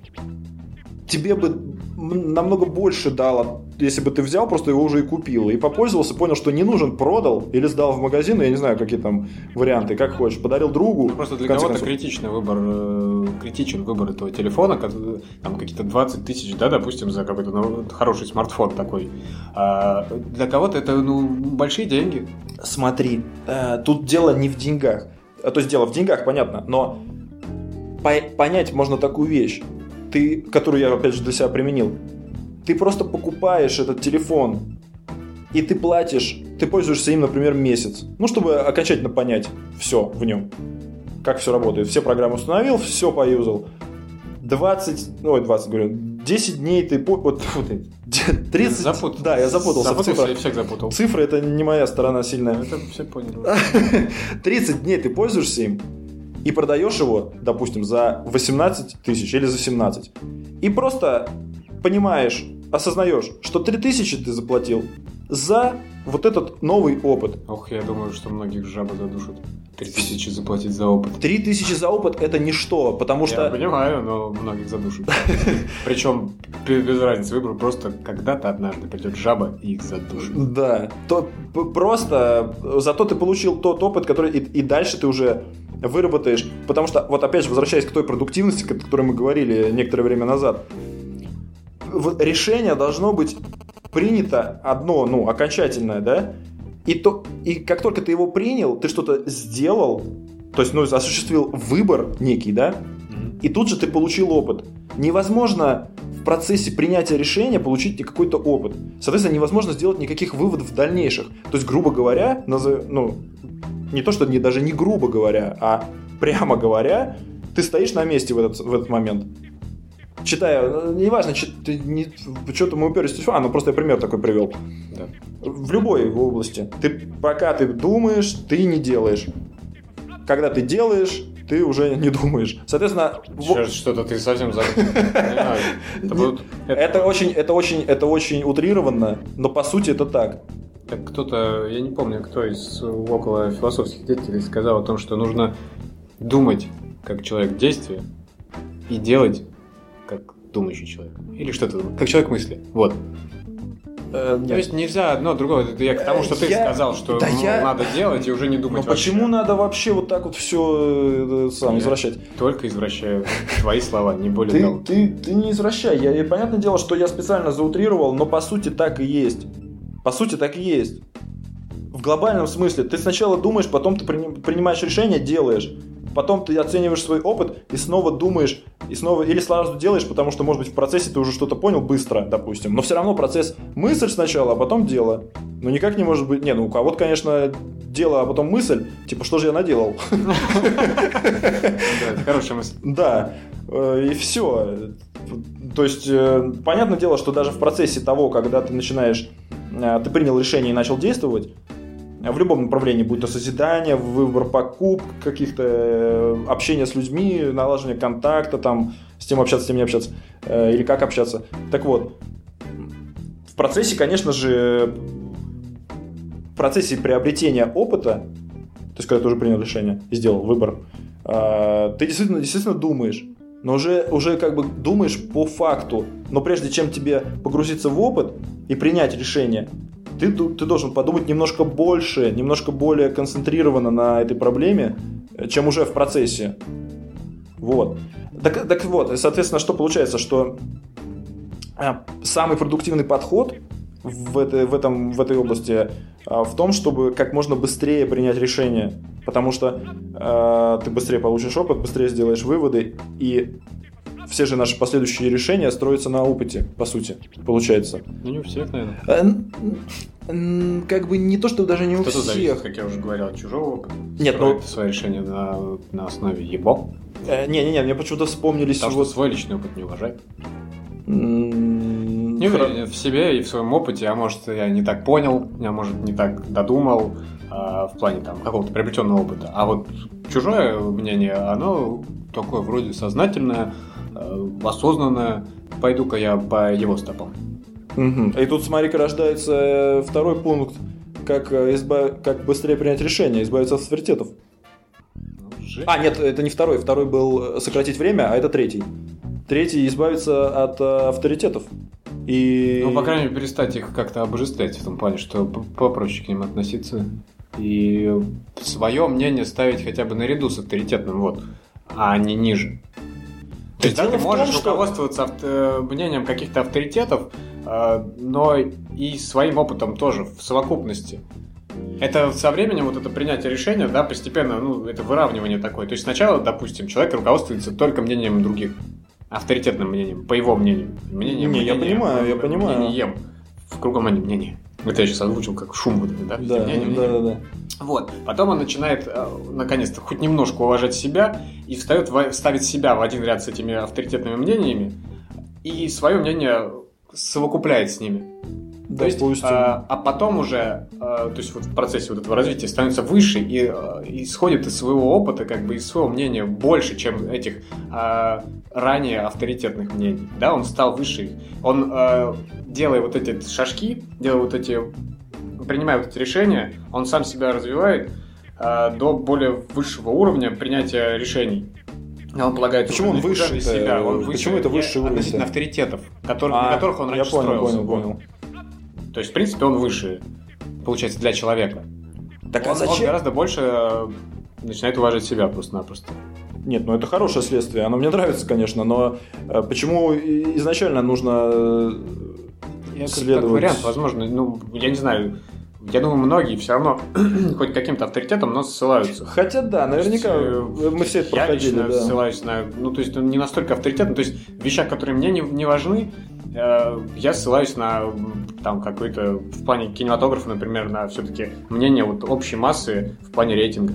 тебе бы намного больше дало, если бы ты взял, просто его уже и купил, и попользовался, понял, что не нужен, продал или сдал в магазин, я не знаю, какие там варианты, как хочешь, подарил другу. Просто для кого-то концов. критичный выбор, э, критичен выбор этого телефона, там какие-то 20 тысяч, да, допустим, за какой-то ну, хороший смартфон такой. А для кого-то это, ну, большие деньги. Смотри, э, тут дело не в деньгах. А, То есть дело в деньгах, понятно, но по- понять можно такую вещь, ты, которую я опять же для себя применил. Ты просто покупаешь этот телефон, и ты платишь, ты пользуешься им, например, месяц. Ну, чтобы окончательно понять все в нем. Как все работает. Все программы установил, все поюзал. 20, ой, 20, говорю, 10 дней ты... по- Вот, фу ты, 30... Запут- Да, я запутался в Запутался цифрах. и всех запутал. Цифры это не моя сторона сильная. Это все поняли. [laughs] 30 дней ты пользуешься им и продаешь его, допустим, за 18 тысяч или за 17. И просто понимаешь, осознаешь, что 3 тысячи ты заплатил за вот этот новый опыт. Ох, я думаю, что многих жаба задушат. Три тысячи заплатить за опыт. Три тысячи за опыт это ничто, потому что... Я понимаю, но многих задушат. [laughs] Причем без разницы выбора, просто когда-то однажды придет жаба и их задушит. Да, то просто зато ты получил тот опыт, который и, и дальше ты уже выработаешь. Потому что, вот опять же, возвращаясь к той продуктивности, о которой мы говорили некоторое время назад, решение должно быть принято одно, ну, окончательное, да, и, то, и как только ты его принял, ты что-то сделал, то есть, ну, осуществил выбор некий, да, и тут же ты получил опыт. Невозможно в процессе принятия решения получить какой-то опыт. Соответственно, невозможно сделать никаких выводов в дальнейших. То есть, грубо говоря, ну, не то, что не, даже не грубо говоря, а прямо говоря, ты стоишь на месте в этот, в этот момент читаю, ну, неважно, ты не, что-то мы уперлись в а, ну просто я пример такой привел. Да. В любой области. Ты пока ты думаешь, ты не делаешь. Когда ты делаешь, ты уже не думаешь. Соответственно, что-то ты совсем забыл. [laughs] Это очень, это очень, это очень утрированно, но по сути это так. Так кто-то, я не помню, кто из около философских деятелей сказал о том, что нужно думать как человек действия и делать думающий человек. Или что-то, как человек мысли. Вот. Э, То есть нельзя одно другое. Это я к тому, что ты я... сказал, что да ну, я... надо делать и уже не думать. Но вообще. почему надо вообще вот так вот все э, сам я извращать? Только извращаю твои слова, не более ты, того. Ты, ты не извращай. Я, понятное дело, что я специально заутрировал, но по сути так и есть. По сути так и есть. В глобальном смысле. Ты сначала думаешь, потом ты принимаешь решение, делаешь потом ты оцениваешь свой опыт и снова думаешь, и снова или сразу делаешь, потому что, может быть, в процессе ты уже что-то понял быстро, допустим. Но все равно процесс мысль сначала, а потом дело. Ну никак не может быть. Не, ну у кого-то, конечно, дело, а потом мысль. Типа, что же я наделал? Это хорошая мысль. Да. Э, и все. То есть, э, понятное дело, что даже в процессе того, когда ты начинаешь, э, ты принял решение и начал действовать, в любом направлении, будь то созидание, выбор покупок, каких-то э, общение с людьми, налаживание контакта, там, с тем общаться, с тем не общаться, э, или как общаться. Так вот, в процессе, конечно же, в процессе приобретения опыта, то есть когда ты уже принял решение и сделал выбор, э, ты действительно, действительно думаешь, но уже, уже как бы думаешь по факту. Но прежде чем тебе погрузиться в опыт и принять решение, ты, ты должен подумать немножко больше, немножко более концентрированно на этой проблеме, чем уже в процессе. Вот. Так, так вот, соответственно, что получается, что а, самый продуктивный подход в этой, в этом, в этой области а, в том, чтобы как можно быстрее принять решение, потому что э, ты быстрее получишь опыт, быстрее сделаешь выводы, и все же наши последующие решения строятся на опыте, по сути, получается. Ну, не у всех, наверное. Э, как бы не то, что даже не у всех. Зависит, как я уже говорил, от чужого опыта. Нет, ну... свое решение на, на основе его. Не-не-не, э, мне почему-то вспомнились... Потому вот... что свой личный опыт не уважает. Не уверен в себе и в своем опыте, а может я не так понял, я может не так додумал а, в плане там какого-то приобретенного опыта. А вот чужое мнение, оно такое вроде сознательное, осознанно пойду-ка я по его стопам. Угу. И тут, смотри-ка, рождается э, второй пункт, как, э, избав... как быстрее принять решение, избавиться от авторитетов. А, нет, это не второй. Второй был сократить время, а это третий. Третий избавиться от авторитетов. И... Ну, по крайней мере, перестать их как-то обожествлять в том плане, что попроще к ним относиться. И свое мнение ставить хотя бы наряду с авторитетным, вот, а не ниже. То есть, да, ты можешь том, руководствоваться авто... Э, мнением каких-то авторитетов, э, но и своим опытом тоже в совокупности. Это со временем вот это принятие решения, да, постепенно, ну, это выравнивание такое. То есть сначала, допустим, человек руководствуется только мнением других, авторитетным мнением, по его мнению. Мнением, Не, мнением, я понимаю, я понимаю. Мнением, в кругом мнения. Это я сейчас озвучил как шум вот да? Да, мнение, да, да, да. Вот. Потом он начинает, э, наконец-то, хоть немножко уважать себя и встает, ставит себя в один ряд с этими авторитетными мнениями и свое мнение совокупляет с ними. То есть, а, а потом уже, а, то есть вот в процессе вот этого развития становится выше и а, исходит из своего опыта, как бы из своего мнения больше, чем этих а, ранее авторитетных мнений. Да, он стал выше. Он, а, делая вот эти шажки, делая вот эти принимая вот эти решения, он сам себя развивает э, до более высшего уровня принятия решений. Он полагает Почему он выше? себя. Он выше Почему это высший уровень? относительно авторитетов, которых, А, на которых он я раньше понял, строился. понял, понял. То есть, в принципе, он выше, получается, для человека. Так он, а он зачем? гораздо больше э, начинает уважать себя просто-напросто. Нет, ну это хорошее следствие. Оно мне нравится, конечно, но э, почему изначально нужно э, Я следовать? Как вариант, возможно, ну, я не знаю, я думаю, многие все равно [clears throat] хоть каким-то авторитетом, но ссылаются. Хотя да, наверняка есть, мы все это я проходили, лично да. ссылаюсь на, ну, то есть, он не настолько авторитетный, то есть, в вещах, которые мне не, не важны, э, я ссылаюсь на, там, какой-то, в плане кинематографа, например, на все-таки мнение вот общей массы в плане рейтинга.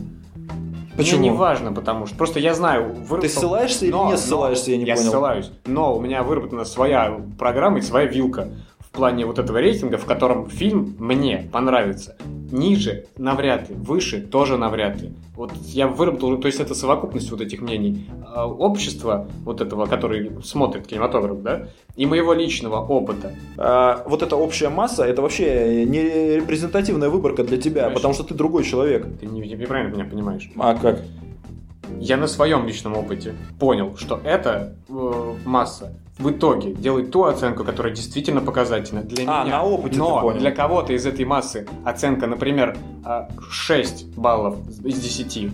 Почему? Мне не важно, потому что просто я знаю... Ты выработал- ссылаешься или Но- не ссылаешься, я не я понял. ссылаюсь. Но у меня выработана своя программа и своя вилка плане вот этого рейтинга, в котором фильм мне понравится. Ниже навряд ли, выше тоже навряд ли. Вот я выработал, то есть это совокупность вот этих мнений а, общества, вот этого, который смотрит кинематограф, да, и моего личного опыта. А, вот эта общая масса, это вообще не репрезентативная выборка для тебя, Конечно. потому что ты другой человек. Ты не- неправильно меня понимаешь. А как? Я на своем личном опыте понял, что эта э, масса в итоге делает ту оценку, которая действительно показательна для А, меня. на опыте Но ты понял. для кого-то из этой массы оценка, например, а, 6 баллов из 10.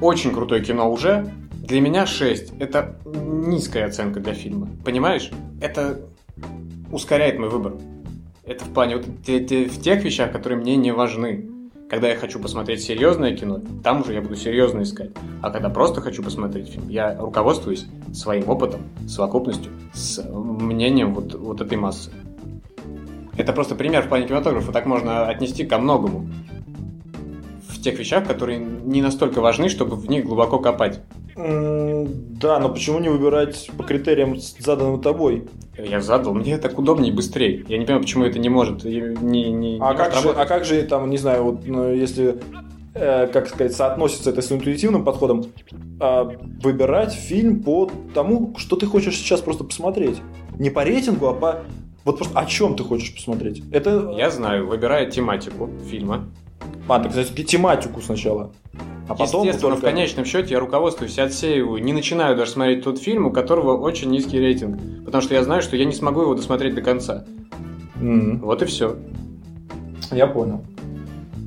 Очень крутое кино уже. Для меня 6 это низкая оценка для фильма. Понимаешь? Это ускоряет мой выбор. Это в плане вот в тех вещах, которые мне не важны. Когда я хочу посмотреть серьезное кино, там уже я буду серьезно искать. А когда просто хочу посмотреть фильм, я руководствуюсь своим опытом, совокупностью, с мнением вот, вот этой массы. Это просто пример в плане кинематографа, так можно отнести ко многому. В тех вещах, которые не настолько важны, чтобы в них глубоко копать. Да, но почему не выбирать по критериям, заданным тобой? Я задал, мне так удобнее и быстрее. Я не понимаю, почему это не может. Не, не, А не как, же, а как же там, не знаю, вот ну, если, э, как сказать, соотносится это с интуитивным подходом, а, выбирать фильм по тому, что ты хочешь сейчас просто посмотреть. Не по рейтингу, а по... Вот просто о чем ты хочешь посмотреть. Это... Я знаю, выбирая тематику фильма, А, так, все-таки тематику сначала. А потом Естественно, только... в конечном счете я руководствуюсь отсеиваю. Не начинаю даже смотреть тот фильм, у которого очень низкий рейтинг. Потому что я знаю, что я не смогу его досмотреть до конца. М, Вот и все. Я понял.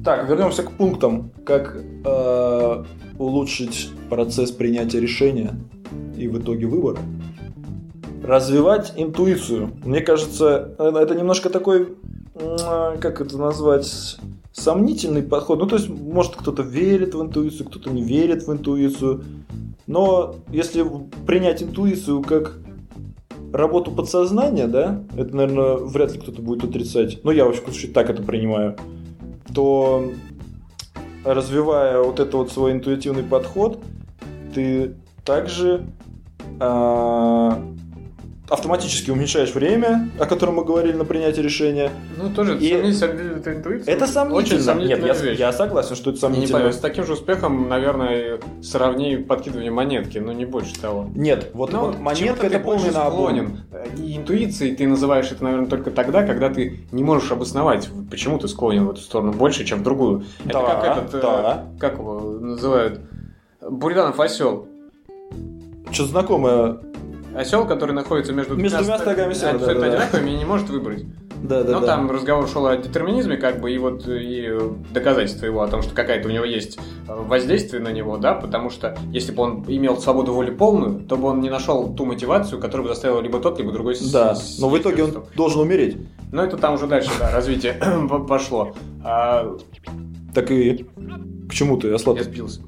Так, вернемся к пунктам. Как э, улучшить процесс принятия решения и в итоге выбора. Развивать интуицию. Мне кажется, э, это немножко такой, м, как это назвать, сомнительный подход. Ну, то есть, может, кто-то верит в интуицию, кто-то не верит в интуицию. Но если принять интуицию как работу подсознания, да, это, наверное, вряд ли кто-то будет отрицать. Но я, вообще так это принимаю. То развивая вот это вот свой интуитивный подход, ты также а, автоматически уменьшаешь время, о котором мы говорили на принятие решения. Ну, тоже И- сомнительная интуиция. Это сомнительно. Очень сомнительная Нет, я, вещь. я согласен, что это Я не сомнительно. понимаю, с таким же успехом, наверное, сравни подкидывание монетки, но не больше того. Нет, вот, Ну, вот монетка это полный склонен. И интуицией ты называешь это, наверное, только тогда, когда ты не можешь обосновать, почему ты склонен в эту сторону больше, чем в другую. Это Да, как этот, э, да. как его называют, Буриданов осел. Что знакомое. Осел, который находится между, Между двумя стогами сена, абсолютно да-да-да. одинаковыми и не может выбрать. Да, да, Но да. там разговор шел о детерминизме, как бы, и вот и доказательство его о том, что какая-то у него есть э, воздействие на него, да, потому что если бы он имел свободу воли полную, то бы он не нашел ту мотивацию, которая бы заставила либо тот, либо другой Да, с- но в итоге он должен умереть. Но это там уже дальше, да, развитие [clears throat] по- пошло. А, Так и к чему ты осла я сбился.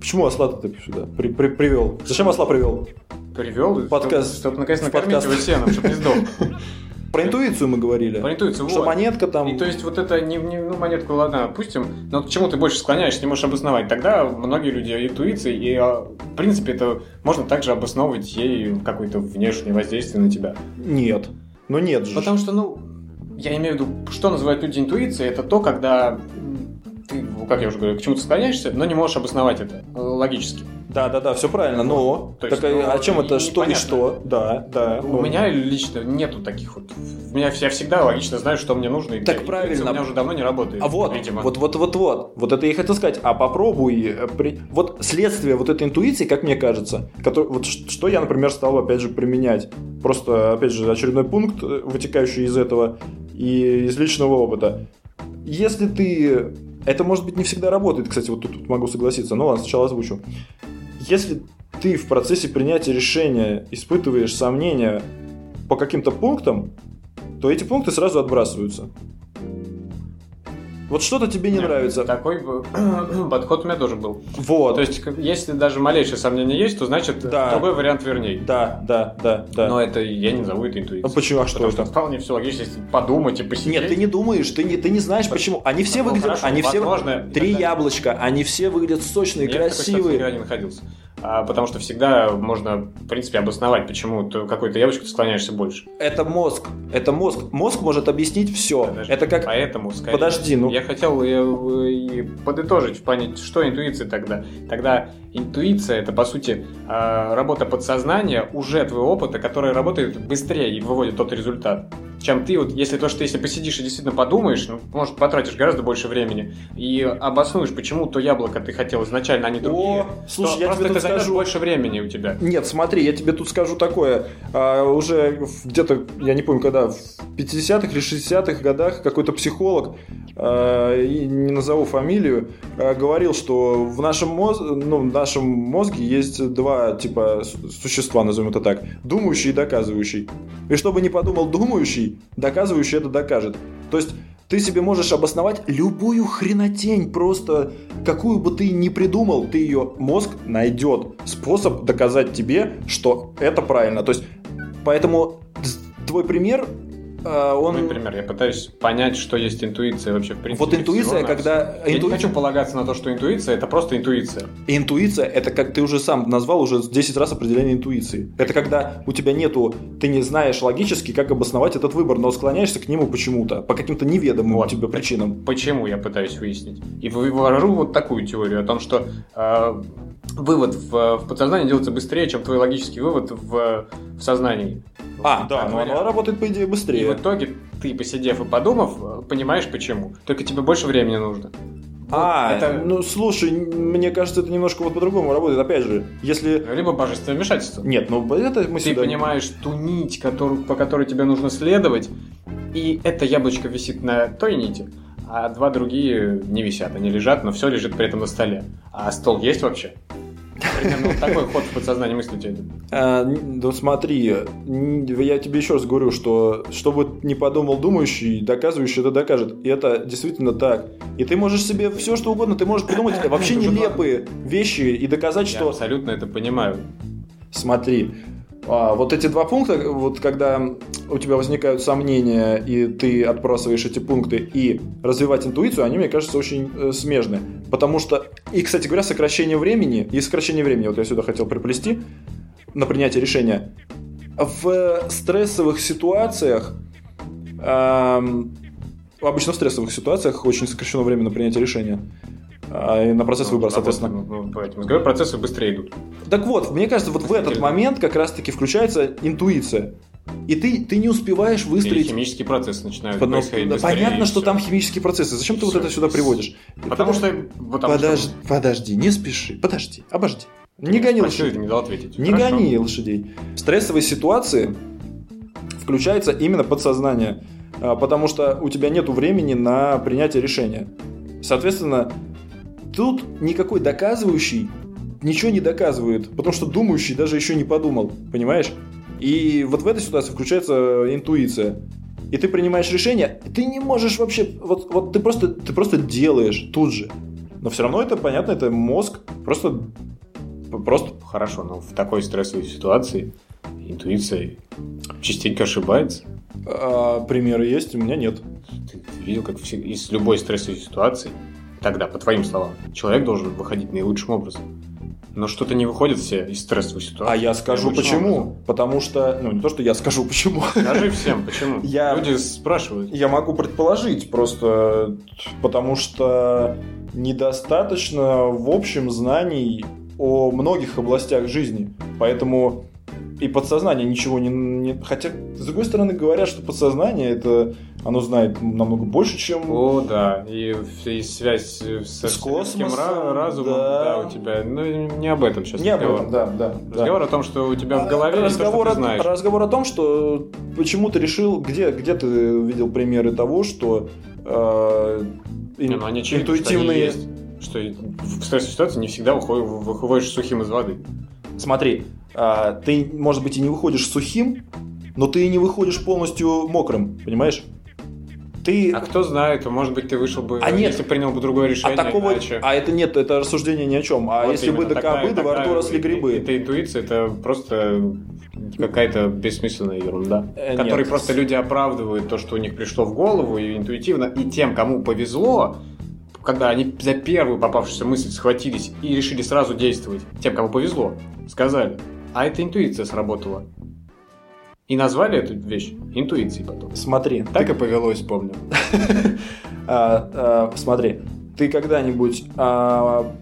Почему осла ты сюда при, при- привел? Зачем осла привел? Привел, Подкаст. чтобы, наконец накормить подкаст. его сеном, чтобы не сдох. [laughs] Про интуицию мы говорили. По интуиции, Что вот. монетка там... И то есть вот это не, не- ну монетку ладно, опустим, но к чему ты больше склоняешься, не можешь обосновать. Тогда многие люди интуицией, и а, в принципе это можно также обосновывать ей какое-то внешнее воздействие на тебя. Нет. Ну нет же. Потому что, ну, я имею в виду, что называют люди интуицией, это то, когда ты как я уже говорю, к чему-то склоняешься, но не можешь обосновать это э, логически. Да, да, да, все правильно. Но То есть, так, ну, о чем это? Что и что? Да, да. У ну. меня лично нету таких вот. У меня я всегда логично знаю, что мне нужно. и Так интуиция правильно. У меня уже давно не работает. А вот, видимо. вот, вот, вот, вот, вот это я и хотел сказать. А попробуй, э, при- вот следствие вот этой интуиции, как мне кажется, который, вот что я, например, стал опять же применять. Просто, опять же, очередной пункт, э, вытекающий из этого и из личного опыта. Если ты, это может быть не всегда работает, кстати, вот тут, тут могу согласиться. Ну ладно, сначала озвучу. Если ты в процессе принятия решения испытываешь сомнения по каким-то пунктам, то эти пункты сразу отбрасываются. Вот что-то тебе не Нет, нравится. Такой [clears throat] подход у меня тоже был. Вот. То есть, если даже малейшее сомнение есть, то значит Да. другой вариант вернее. Да, да, да, да. Но это я не назову это интуицией. А почему? А что Потому что это? вполне все логично, если подумать и посидеть. Нет, ты не думаешь, ты не, ты не знаешь почему. Они все Ну, выглядят, хорошо, они все возможно, три тогда- яблочка, они все выглядят сочные, Я в такой красивые. никогда не находился. А, потому что всегда можно, в принципе, обосновать, почему ты какой-то яблочко ты склоняешься больше. Это мозг, это мозг. Мозг может объяснить все. Подожди, Это как Поэтому, скорее... Подожди, ну- Я хотел э, и подытожить в плане, что интуиция тогда. Тогда интуиция – это, по сути, э, работа подсознания уже твоего опыта, который работает быстрее и выводит тот результат. Чем ты, вот, если то, что если посидишь и действительно подумаешь, ну, может, потратишь гораздо больше времени и обоснуешь, почему то яблоко ты хотел изначально, а не другие. О, слушай, то я тебе тут скажу. больше времени у тебя. Нет, смотри, я тебе тут скажу такое. А, уже где-то, я не помню, когда, в 50-х или 60-х годах какой-то психолог, а, и не назову фамилию, а, говорил, что в нашем, моз... ну, в нашем мозге есть два типа су- существа, назовем это так, думающий и доказывающий. И чтобы не подумал думающий, доказывающий это докажет. То есть ты себе можешь обосновать любую хренотень, просто какую бы ты ни придумал, ты ее мозг найдет способ доказать тебе, что это правильно. То есть, поэтому твой пример, он... Ну, Например, я пытаюсь понять, что есть интуиция вообще в принципе. Вот интуиция, когда... Я инту- не хочу полагаться на то, что интуиция это просто интуиция. Интуиция это как ты уже сам назвал уже 10 раз определение интуиции. Это когда у тебя нету, ты не знаешь логически, как обосновать этот выбор, но склоняешься к нему почему-то, по каким-то неведомым Вот. тебе причинам. Почему я пытаюсь выяснить? И вывожу вот такую теорию о том, что э, вывод в, в подсознании делается быстрее, чем твой логический вывод в, в сознании. А, да, Так но говоря. она работает, по идее, И в итоге ты, посидев и подумав, понимаешь почему. Только тебе больше времени нужно. Вот А, это ну слушай, мне кажется, это немножко вот по-другому работает. Опять же, если... либо божественное вмешательство. Нет, ну это мы Ты сюда... понимаешь ту нить, которую, по которой тебе нужно следовать, и это яблочко висит на той нити, а два другие не висят, они лежат, но все лежит при этом на столе. А стол есть вообще? Примерно вот такой ход в подсознании мысли у тебя идет. А, ну смотри, я тебе еще раз говорю, что что бы не подумал думающий, доказывающий это докажет. И это действительно так. И ты можешь себе все что угодно, ты можешь придумать [laughs] вообще нелепые вещи и доказать, Я что... абсолютно это понимаю. Смотри, а, вот эти два пункта, вот когда у тебя возникают сомнения, и ты отбрасываешь эти пункты, и развивать интуицию, они, мне кажется, очень э, смежны. Потому что, и, кстати говоря, сокращение времени, и сокращение времени, вот я сюда хотел приплести, на принятие решения, в стрессовых ситуациях, эм, обычно в стрессовых ситуациях очень сокращено время на принятие решения, на процесс Ну, выбора, работа, соответственно. ну, ну, мозговые процессы быстрее идут. Так вот, мне кажется, вот в этот момент как раз-таки включается интуиция. И ты, ты не успеваешь выстроить... химические процессы начинают Ну, происходить да, быстрее, понятно, и что всё. там химические процессы. Зачем ты вот Всё, это сюда приводишь? Потому что... Потому Подожди, что... подожди, не спеши. Подожди, обожди. Не Ты гони спросил, лошадей. не дал ответить. Не Хорошо. гони лошадей. В стрессовой ситуации включается именно подсознание, а, потому что у тебя нет времени на принятие решения. Соответственно, тут никакой доказывающий ничего не доказывает, потому что думающий даже еще не подумал, понимаешь? И вот в этой ситуации включается интуиция. И ты принимаешь решение, ты не можешь вообще, вот, вот ты просто, ты просто делаешь тут же. Но все равно это понятно, это мозг просто, просто Хорошо, но в такой стрессовой ситуации интуиция частенько ошибается. А, примеры есть, у меня нет. Ты, ты видел, как из любой стрессовой ситуации, тогда, по твоим словам, человек должен выходить наилучшим образом. Но что-то не выходит все из стрессовой ситуации. А я скажу почему. образом. Потому что, ну не то, что я скажу почему. Скажи всем, почему. [laughs] Я- Люди спрашивают. Я могу предположить просто, потому что недостаточно в общем знаний о многих областях жизни. Поэтому и подсознание ничего не, не... Хотя, с другой стороны, говорят, что подсознание это оно знает намного больше, чем... О, да, и, и связь со С космосом, ра- разумом, да. да. у тебя. Ну, не об этом сейчас Не об разговор. этом, да, да. да. Разговор о том, что у тебя в голове есть то, разговор, что ты о, знаешь. разговор о том, что почему ты решил, где, где ты видел примеры того, что э, Не, ну, они очевидно, что они интуитивные... есть. Что в стрессовой ситуации не всегда выходишь, выходишь сухим из воды. Смотри, ты, может быть, и не выходишь сухим, но ты и не выходишь полностью мокрым, понимаешь? Ты... А кто знает, может быть, ты вышел бы, А нет. если принял бы другое А решение. такого, иначе. а это нет, это рассуждение ни о чем. А Вот если бы до кобыды во рту росли грибы? Это интуиция, это просто какая-то бессмысленная ерунда. Э, Которой нет. просто люди оправдывают то, что у них пришло в голову, и интуитивно, и тем, кому повезло, когда они за первую попавшуюся мысль схватились и решили сразу действовать, тем, кому повезло, сказали. А эта интуиция сработала. И назвали эту вещь интуицией потом. Смотри, Так и повелось, помню. [laughs] а, а, смотри, ты когда-нибудь а,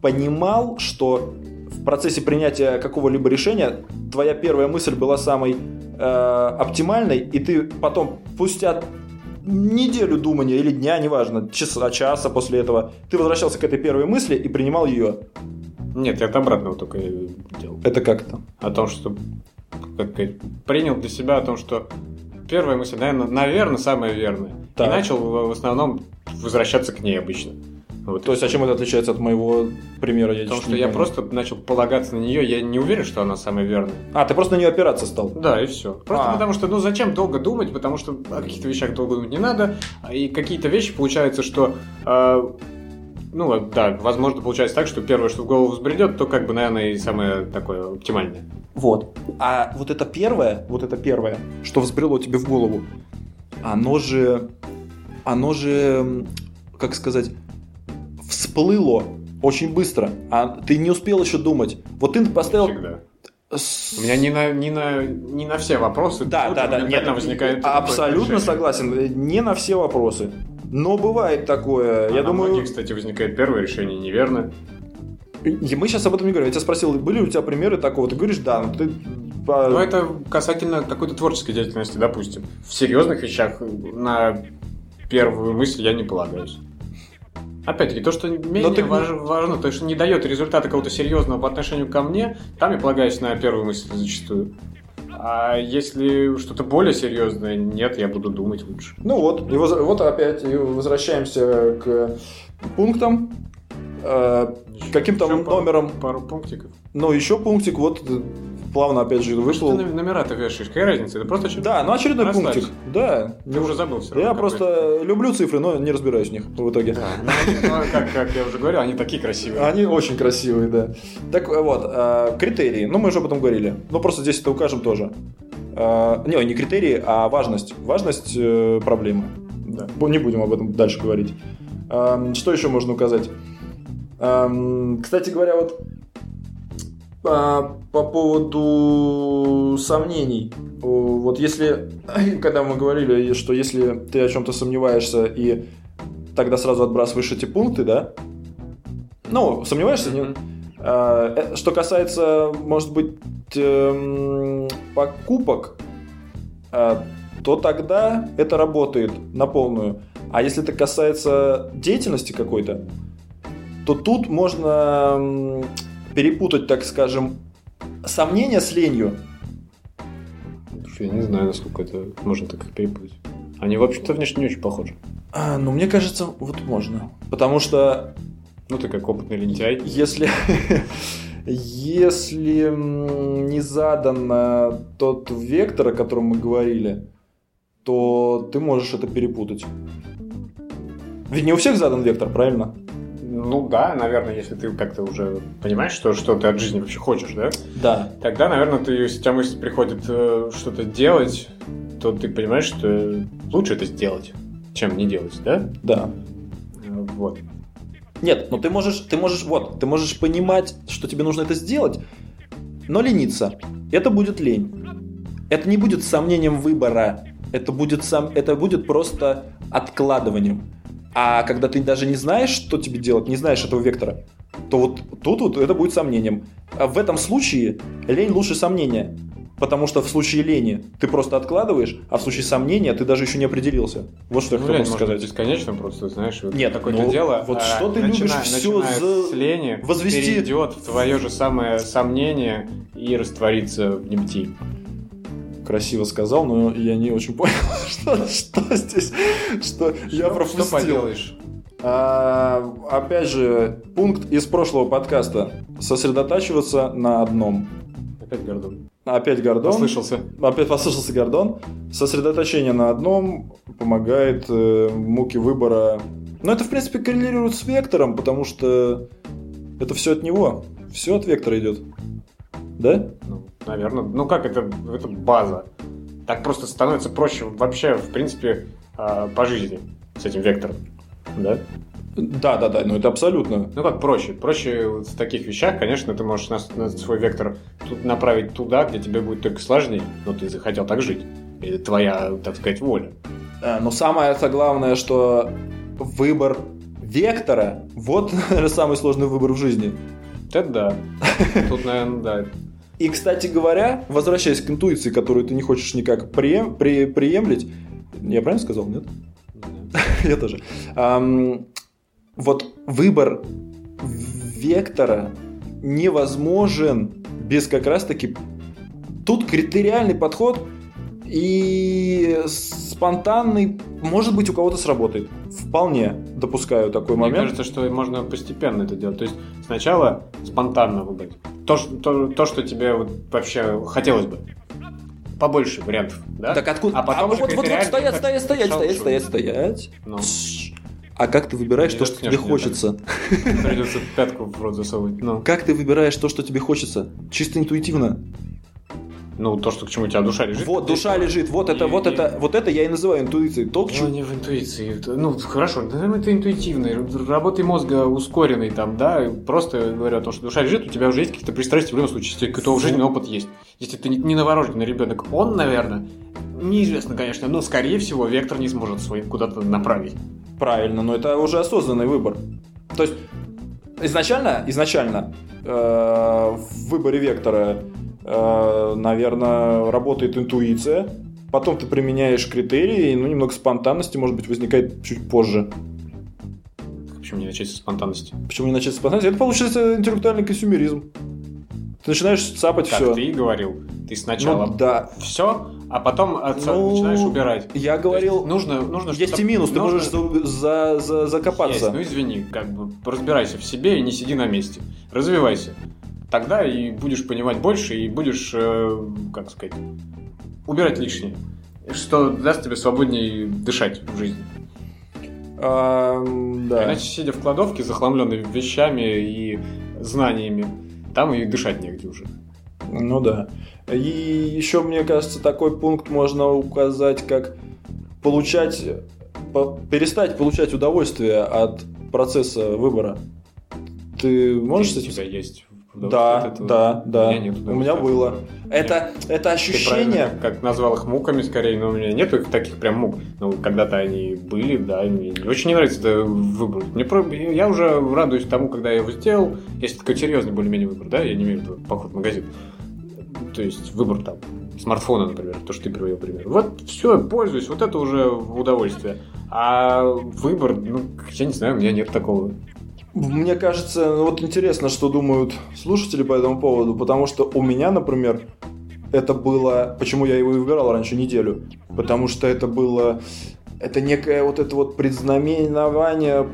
понимал, что в процессе принятия какого-либо решения твоя первая мысль была самой оптимальной, и ты потом, спустя неделю думания или дня, неважно, часа, часа после этого, ты возвращался к этой первой мысли и принимал ее. Нет, я от обратного только делал. Это как то о том, что как принял для себя о том, что первая мысль, наверное, наверное самая верная. Так. И начал в основном возвращаться к ней обычно. Вот. То есть, а чем это отличается от моего примера? Я Потому что я просто начал полагаться на нее, я не уверен, что она самая верная. А, ты просто на нее опираться стал. Да, и все. Просто А. потому что, ну зачем долго думать, потому что о каких-то вещах долго думать не надо, и какие-то вещи получается, что э, ну да, возможно, получается так, что первое, что в голову взбредет, то как бы, наверное, и самое такое оптимальное. Вот. А вот это первое, вот это первое, что взбрело тебе в голову, оно же, оно же, как сказать, всплыло очень быстро, а ты не успел еще думать. Вот ты поставил... Всегда. с- У меня не на, не на, не на все вопросы Да, да, да, нет, возникает абсолютно согласен, не на все вопросы. Но бывает такое, я А на думаю... многих, кстати, возникает первое решение неверно. И Мы сейчас об этом не говорим. Я тебя спросил, были у тебя примеры такого? Ты говоришь, да, но ты... а, Но это касательно какой-то творческой деятельности, допустим. В серьезных вещах на первую мысль я не полагаюсь. Опять-таки, то, что менее ты- важ- важно, то, что не дает результата какого-то серьезного по отношению ко мне, там я полагаюсь на первую мысль зачастую. А если что-то более серьезное, нет, я буду думать лучше. Ну вот, и воз- вот опять и возвращаемся к пунктам. Э, Каким-то Еще пару- номером, Пару пунктиков. Ну еще пунктик, вот э, плавно опять же вышло. ты номера-то вешаешь? Какая разница? Это просто очередной Да, ну очередной Расслабься. пунктик. Да. Ты уже забыл все Я просто люблю цифры, но не разбираюсь в них в итоге. Да, ну, ну, как, как я уже говорил, они такие красивые. Они очень красивые, да. Так э, вот, э, критерии. Ну, мы уже об этом говорили. Ну, просто здесь это укажем тоже. Э, Не, не критерии, а важность. Важность э, проблемы. Да. Не будем об этом дальше говорить. Эм, Что еще можно указать? Эм, Кстати говоря, вот а, по поводу сомнений. Вот если, [clears throat] когда мы говорили, что если ты о чем-то сомневаешься и тогда сразу отбрасываешь эти пункты, да? Ну, сомневаешься? не- Мгм. А, э, Что касается, может быть, эм, покупок, а, то тогда это работает на полную. А если это касается деятельности какой-то, то тут можно перепутать, так скажем, сомнения с ленью. Я не знаю, насколько это можно так их перепутать. Они, в общем-то, внешне не очень похожи. А, ну, мне кажется, вот можно. Потому что Ну, ты как опытный лентяй. Если, [laughs] если не задан э, тот вектор, о котором мы говорили, то ты можешь это перепутать. Ведь не у всех задан вектор, правильно? Ну да, наверное, если ты как-то уже понимаешь, что, что ты от жизни вообще хочешь, да? Да. Тогда, наверное, ты, если у тебя мысль приходит э, что-то делать, то ты понимаешь, что лучше это сделать, чем не делать, да? Да. Э, Вот. Нет, но ты можешь, ты можешь, вот, ты можешь понимать, что тебе нужно это сделать, но лениться. Это будет лень. Это не будет сомнением выбора. Это будет сам, это будет просто откладыванием. А когда ты даже не знаешь, что тебе делать, не знаешь этого вектора, то вот тут вот это будет сомнением. А в этом случае лень лучше сомнения. Потому что в случае лени ты просто откладываешь, а в случае сомнения ты даже еще не определился. Вот что я Ну, хотел лень просто может сказать. бесконечно просто, знаешь, вот Нет, какое-то ну, дело. вот а, что ты любишь всё начиная за- с лени, возвести- перейдет в твое же самое сомнение и растворится в небытии. Красиво сказал, но я не очень понял, [laughs] что, что здесь, что я пропустил. Что поделаешь? А, опять же, пункт из прошлого подкаста. Сосредотачиваться на одном. Опять Гордон. Опять Гордон. Послышался. Опять послышался Гордон. Сосредоточение на одном помогает э, муке выбора. Но это, в принципе, коррелирует с вектором, потому что это все от него. Все от вектора идет. Да? Ну, наверное. Ну как, это, это база. Так просто становится проще вообще, в принципе, а, по жизни с этим вектором. Да? Да, да, да, ну это абсолютно. Ну как проще? Проще вот в таких вещах, конечно, ты можешь на, на свой вектор тут направить туда, где тебе будет только сложнее, но ты захотел так жить. Это твоя, так сказать, воля. А, Но самое главное, что выбор вектора, вот [laughs] самый сложный выбор в жизни. Это да. Тут, наверное, да. И, кстати говоря, возвращаясь к интуиции, которую ты не хочешь никак прием, при, приемлить, я правильно сказал, нет? [laughs] Я тоже. Вот выбор вектора невозможен без как раз-таки... Тут критериальный подход и спонтанный, может быть, у кого-то сработает. Вполне допускаю такой Мне момент. кажется, что можно постепенно это делать. То есть сначала спонтанно выбрать. То, что, то, то, что тебе вот вообще хотелось бы. Побольше вариантов, да? Так откуда? А потом уже вот, вот, вот, стоять, стоять, стоять, стоять, стоять, стоять. Ну. А как ты выбираешь то, что тебе хочется? придется пятку в рот засовывать. Ну, Как ты выбираешь то, что тебе хочется? Чисто интуитивно. Ну, то, что к чему у тебя душа лежит. Вот, душа лежит, вот это, И- вот и- это, вот это я и называю интуицией. То, к Ну, чему- не в интуиции. Ну, хорошо, назовем это интуитивной. Работой мозга ускоренной там, да. Просто говорю о том, что душа лежит, у тебя уже есть какие-то пристрастия в любом случае. Если какой-то жизненный опыт есть. Если ты не- не новорожденный ребенок, он, наверное, неизвестно, конечно, но, скорее всего, вектор не сможет свой куда-то направить. Правильно, но это уже осознанный выбор. То есть изначально, изначально э, в выборе вектора, наверное, работает интуиция. Потом ты применяешь критерии, ну немного спонтанности, может быть, возникает чуть позже. Почему не начать со спонтанности? Почему не начать с спонтанности? Это получается интеллектуальный консюмеризм. Ты начинаешь цапать Как все. ты и говорил. Ты сначала Ну да. все, а потом отца- Ну, начинаешь убирать. Я говорил, есть нужно, нужно есть что-то- и минус, ты нужно- можешь за, за- за- закопаться. Есть, ну извини, как бы разбирайся в себе и не сиди на месте. Развивайся. Тогда и будешь понимать больше, и будешь, э, как сказать, убирать лишнее. Что даст тебе свободнее дышать в жизни. А, да. Иначе, сидя в кладовке, захламленной вещами и знаниями, там и дышать негде уже. Ну да. И еще, мне кажется, такой пункт можно указать, как получать, по- перестать получать удовольствие от процесса выбора. Ты можешь с у этим? тебя есть Да, удовольствие от этого? да, да. У меня нет У меня было. Это, это ощущение. как, назвал их муками скорее, но у меня нет таких прям мук. Ну, когда-то они были, да, мне очень не нравится это выбор. Мне про... Я уже радуюсь тому, когда я его сделал, если такой серьезный более-менее выбор, да, я не имею в виду поход в магазин. То есть выбор там смартфона, например, то, что ты привел пример. Вот все, пользуюсь, вот это уже удовольствие. А выбор, ну, я не знаю, у меня нет такого. Мне кажется, ну вот интересно, что думают слушатели по этому поводу, потому что у меня, например, это было... Почему я его и выбирал раньше неделю? Потому что это было... Это некое вот это вот предзнаменование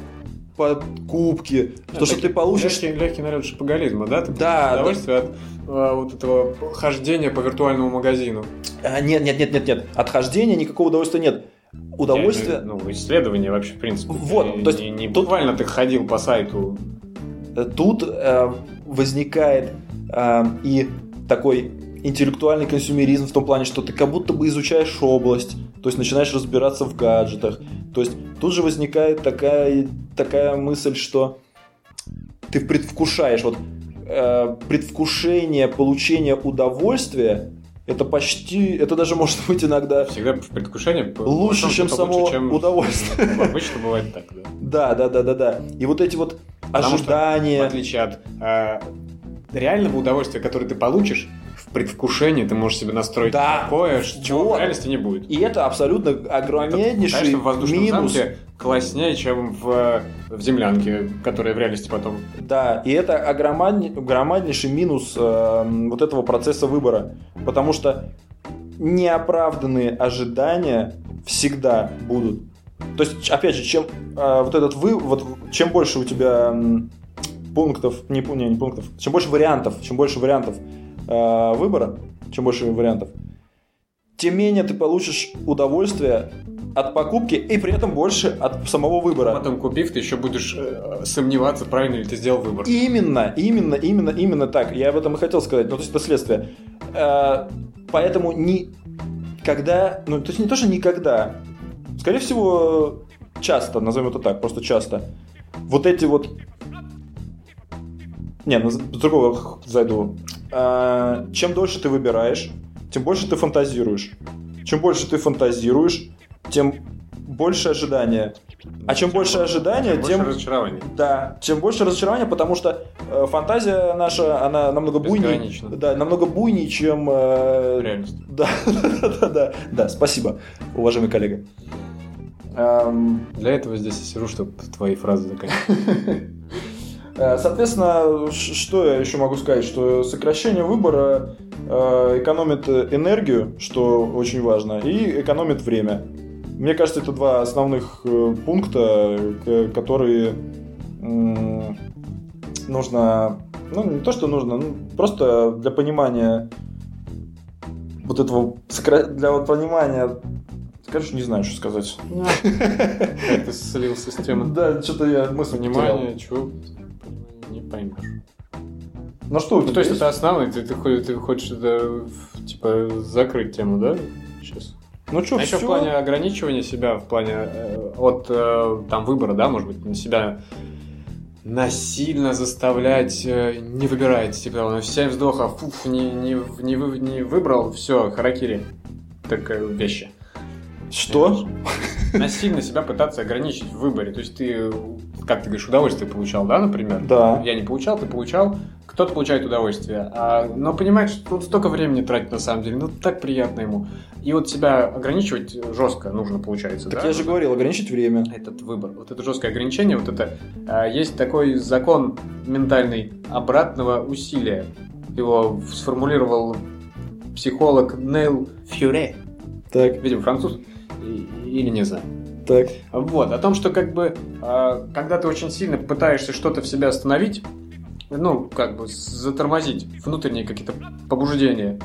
покупки. То, что ты получишь... Легкий, легкий налет шапоголизма, да? Ты Да, удовольствие от а, вот этого хождения по виртуальному магазину. А, Нет, нет, нет, нет, нет. Отхождения никакого удовольствия нет. Удовольствие... Я Ну, исследование вообще, в принципе. Вот, Не- то есть не, не тут- буквально ты ходил по сайту. Тут э, возникает э, и такой интеллектуальный консюмеризм в том плане, что ты как будто бы изучаешь область, то есть начинаешь разбираться в гаджетах. То есть тут же возникает такая, такая мысль, что ты предвкушаешь, вот э, предвкушение получения удовольствия это почти, это даже может быть иногда Всегда в предвкушении лучше, чем само лучше, чем- удовольствие. [laughs] Обычно бывает так, да. Да, да, да, да, да. И вот эти вот Потому что, В ожидания. отличие от э, реального удовольствия, которое ты получишь, в предвкушении ты можешь себе настроить Да. такое, чего Вот. в реальности не будет. И это абсолютно огромнейший Конечно, в минус. замке класснее, чем в, в землянке, которая в реальности потом... Да, и это огромадни- громаднейший минус э, вот этого процесса выбора. Потому что неоправданные ожидания всегда будут. То есть, опять же, чем э, вот этот вы, вот чем больше у тебя пунктов, не, не, не пунктов, чем больше вариантов, чем больше вариантов э, выбора, чем больше вариантов, тем менее ты получишь удовольствие от покупки и при этом больше от самого выбора. Потом купив, ты еще будешь э, сомневаться, правильно ли ты сделал выбор. Именно, именно, именно, именно так. Я об этом и хотел сказать. Ну, то есть это следствие. Э, Поэтому никогда, ну, то есть не то, что никогда, скорее всего, часто, назовем это так, просто часто, вот эти вот... Не, ну, с другого зайду. Э, Чем дольше ты выбираешь, тем больше ты фантазируешь. Чем больше ты фантазируешь, тем больше ожидания. А чем больше ожидания, Чем больше тем... разочарований. Да, чем больше разочарования, потому что э, фантазия наша, она намного буйнее, да, намного буйнее, чем э, Реальность. да, [laughs] да, да, да, да, спасибо, уважаемый коллега. Эм, Для этого здесь и сижу, чтобы твои фразы заканчивать. [laughs] э, Соответственно, что я еще могу сказать, что сокращение выбора э, экономит э, энергию, что очень важно, и экономит время. Мне кажется, это два основных пункта, которые нужно, ну не то, что нужно, ну, просто для понимания вот этого, для вот понимания, короче, не знаю, что сказать. Как [laughs] ты слился с темой? Да, что-то я мысль. Понимание, чего? Не поймешь. Ну что, Ну, то есть это основное, ты, ты, ты хочешь это, типа, закрыть тему, да? Сейчас. Ну что, А еще в плане ограничивания себя, в плане э, от э, там выбора, да, может быть, на себя насильно заставлять э, не выбирать, типа, он 7 вздохов, фуф, не, не, не, вы- не выбрал, все, харакири. Такая вещи. Что? [laughs] Насильно себя пытаться ограничить в выборе. То есть ты, как ты говоришь, удовольствие получал, да, например? Да. Я не получал, ты получал. Кто-то получает удовольствие. А, но понимаешь, что тут столько времени тратить на самом деле. Ну, так приятно ему. И вот себя ограничивать жестко нужно, получается, Так да? я же говорил, ограничить время. Этот выбор. Вот это жесткое ограничение, вот это... а, есть такой закон ментальный обратного усилия. Его сформулировал психолог Нейл Фьюре. Так, Видимо, француз. Или не знаю. так. Вот, о том, что как бы, а, когда ты очень сильно пытаешься что-то в себе остановить, ну, как бы затормозить внутренние какие-то побуждения,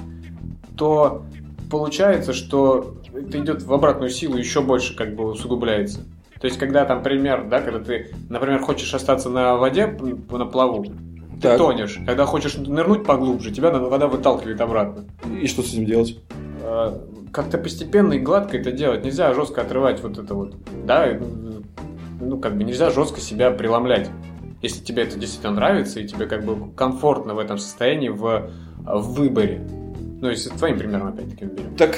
то получается, что это идет в обратную силу, еще больше как бы усугубляется. То есть, когда там пример, да, когда ты, например, хочешь остаться на воде, на плаву, ты Так. тонешь. Когда хочешь нырнуть поглубже, тебя вода выталкивает обратно. И что с этим делать? Как-то постепенно и гладко это делать. Нельзя жестко отрывать вот это вот. Да, э, ну как бы нельзя жестко себя преломлять. Если тебе это действительно нравится и тебе как бы комфортно в этом состоянии в, в выборе. Ну, если твоим примером опять-таки берем. Так,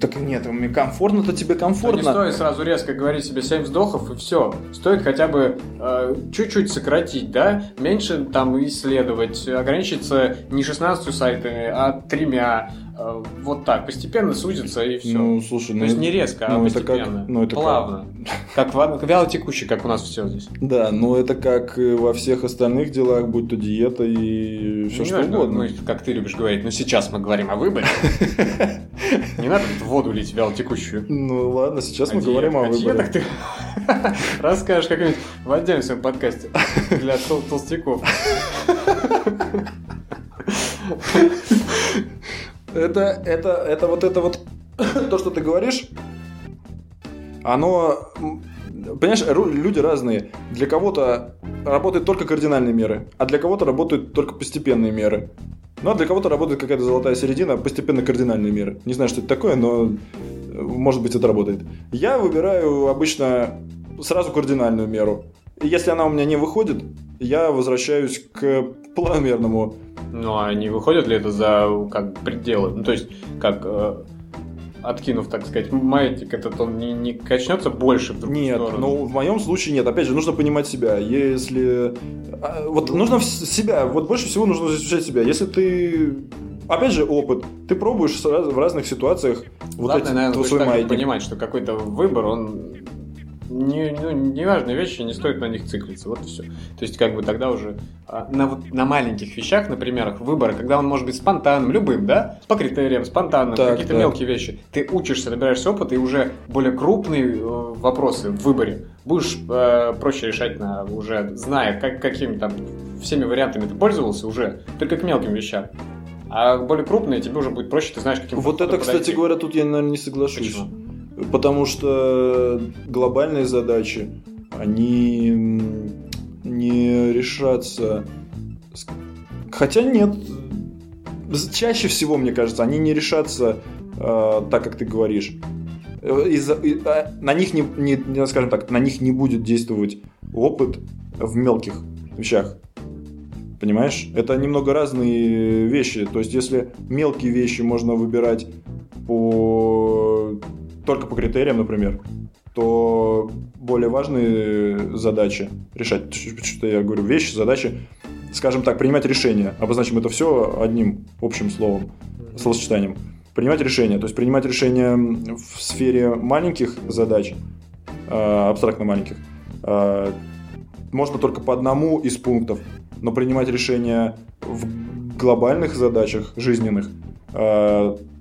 так нет, мне комфортно-то тебе То не комфортно. стоит сразу резко говорить себе 7 вздохов и все. Стоит хотя бы э, чуть-чуть сократить, да, меньше там исследовать, ограничиться не 16 сайтами, а тремя. Э, вот так, постепенно сузиться и все. Ну, слушай, То ну, есть не резко, а ну, это как- постепенно. ну, это как- плавно. Как, в вяло текущий, как у нас все здесь. Да, но это как и во всех остальных делах, будь то диета и все Не что ну, угодно. мы, как ты любишь говорить, но сейчас мы говорим о выборе. [laughs] Не надо тут воду лить вяло текущую. Ну ладно, сейчас мы О говорим о выборе. ты [laughs] расскажешь как-нибудь в отдельном своем подкасте для тол- толстяков. Это, это, это вот это вот [coughs] то, что ты говоришь, оно, понимаешь, люди разные. Для кого-то работают только кардинальные меры, а для кого-то работают только постепенные меры. Ну, а для кого-то работает какая-то золотая середина, постепенно кардинальные меры. Не знаю, что это такое, но э, может быть это работает. Я выбираю обычно сразу кардинальную меру. Если она у меня не выходит, я возвращаюсь к планомерному. Ну, а не выходит ли это за как пределы? Ну, то есть, как э, откинув, так сказать, маятник, этот он не, не качнется больше в другую Нет, сторону? ну в моем случае нет. Опять же, нужно понимать себя. Если... а, Вот нужно в- себя, вот больше всего нужно изучать себя. Если ты... Опять же, опыт. Ты пробуешь сразу в разных ситуациях вот Главное, эти, наверное, твой маятник. понимать, что какой-то выбор, он не, ну, неважные вещи, не стоит на них циклиться. Вот и все. То есть, как бы тогда уже а, на, на маленьких вещах, на примерах выбора, когда он может быть спонтанным, любым, да, по критериям, спонтанным, Так, какие-то так. мелкие вещи. Ты учишься, набираешься опыта, и уже более крупные э, вопросы в выборе будешь э, проще решать на уже зная, как, какими там всеми вариантами ты пользовался уже, только к мелким вещам. А более крупные тебе уже будет проще, ты знаешь, каким Вот это, кстати подойти. говоря, тут я, наверное, не соглашусь. Почему? Потому что глобальные задачи, они не решатся... Хотя нет, чаще всего, мне кажется, они не решатся э, так, как ты говоришь. Из-за- и, а, на них не- не, скажем так, на них не будет действовать опыт в мелких вещах. Понимаешь? Это немного разные вещи. То есть, если мелкие вещи можно выбирать по только по критериям, например, то более важные задачи решать, что я говорю, вещи, задачи, скажем так, принимать решения. Обозначим это все одним общим словом, словосочетанием. Принимать решения, то есть принимать решения в сфере маленьких задач, э, абстрактно маленьких, э, можно только по одному из пунктов, но принимать решения в глобальных задачах жизненных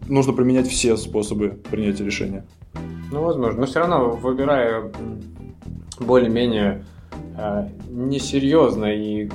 нужно применять все способы принятия решения. Ну, возможно. Но все равно, выбирая более-менее э, несерьезно и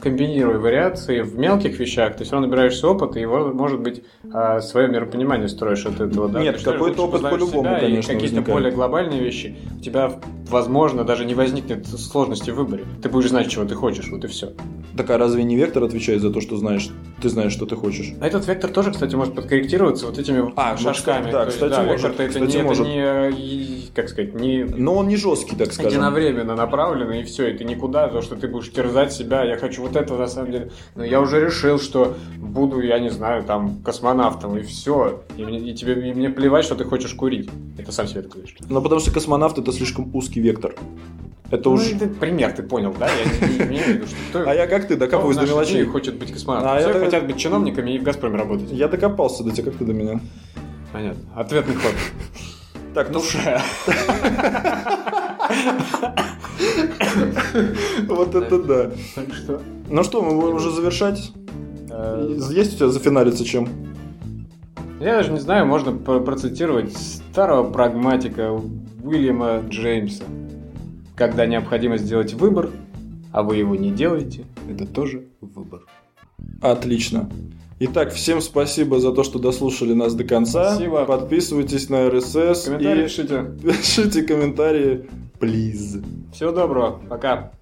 комбинируя вариации в мелких вещах, ты все равно набираешься опыта, и, во- может быть, э, свое миропонимание строишь от этого. Да? Нет, какой-то опыт по-любому, конечно, какие-то более глобальные вещи, у тебя, возможно, даже не возникнет сложности в выборе. Ты будешь знать, чего ты хочешь, вот и все. Так а разве не вектор отвечает за то, что знаешь, ты знаешь, что ты хочешь? А этот вектор тоже, кстати, может подкорректироваться вот этими А, шажками. кстати, да, кстати, может, вектор-то это, кстати, не, это может. не, э, и, как сказать, не Но он не жесткий, так скажем. единовременно направлено, и все, и ты никуда, то, что ты будешь терзать себя, я хочу вот этого на самом деле. Но я уже решил, что буду, я не знаю, там, космонавтом, и все. И мне, и тебе, и мне плевать, что ты хочешь курить. Это сам себе так говоришь. Ну, потому что космонавт это слишком узкий вектор. Это Ну, уж... это пример, ты понял, да? Я не, не имею в виду, что кто, А я как ты, докапываюсь до мелочей. хочет быть космонавтом. А Все я- хотят быть чиновниками и в «Газпроме» работать. Я докопался до тебя, как ты до меня. Понятно. Ответный ход. Так, ну Душа. вот это да. Так что... Ну что, мы будем уже завершать? э, Есть у тебя зафиналиться чем? Я даже не знаю, можно про- процитировать старого прагматика Уильяма Джеймса. Когда необходимо сделать выбор, а вы его не делаете, это тоже выбор. Отлично. Итак, всем спасибо за то, что дослушали нас до конца. Спасибо. Подписывайтесь на RSS Комментарии и пишите. [laughs] пишите комментарии, please. Всего доброго. Пока.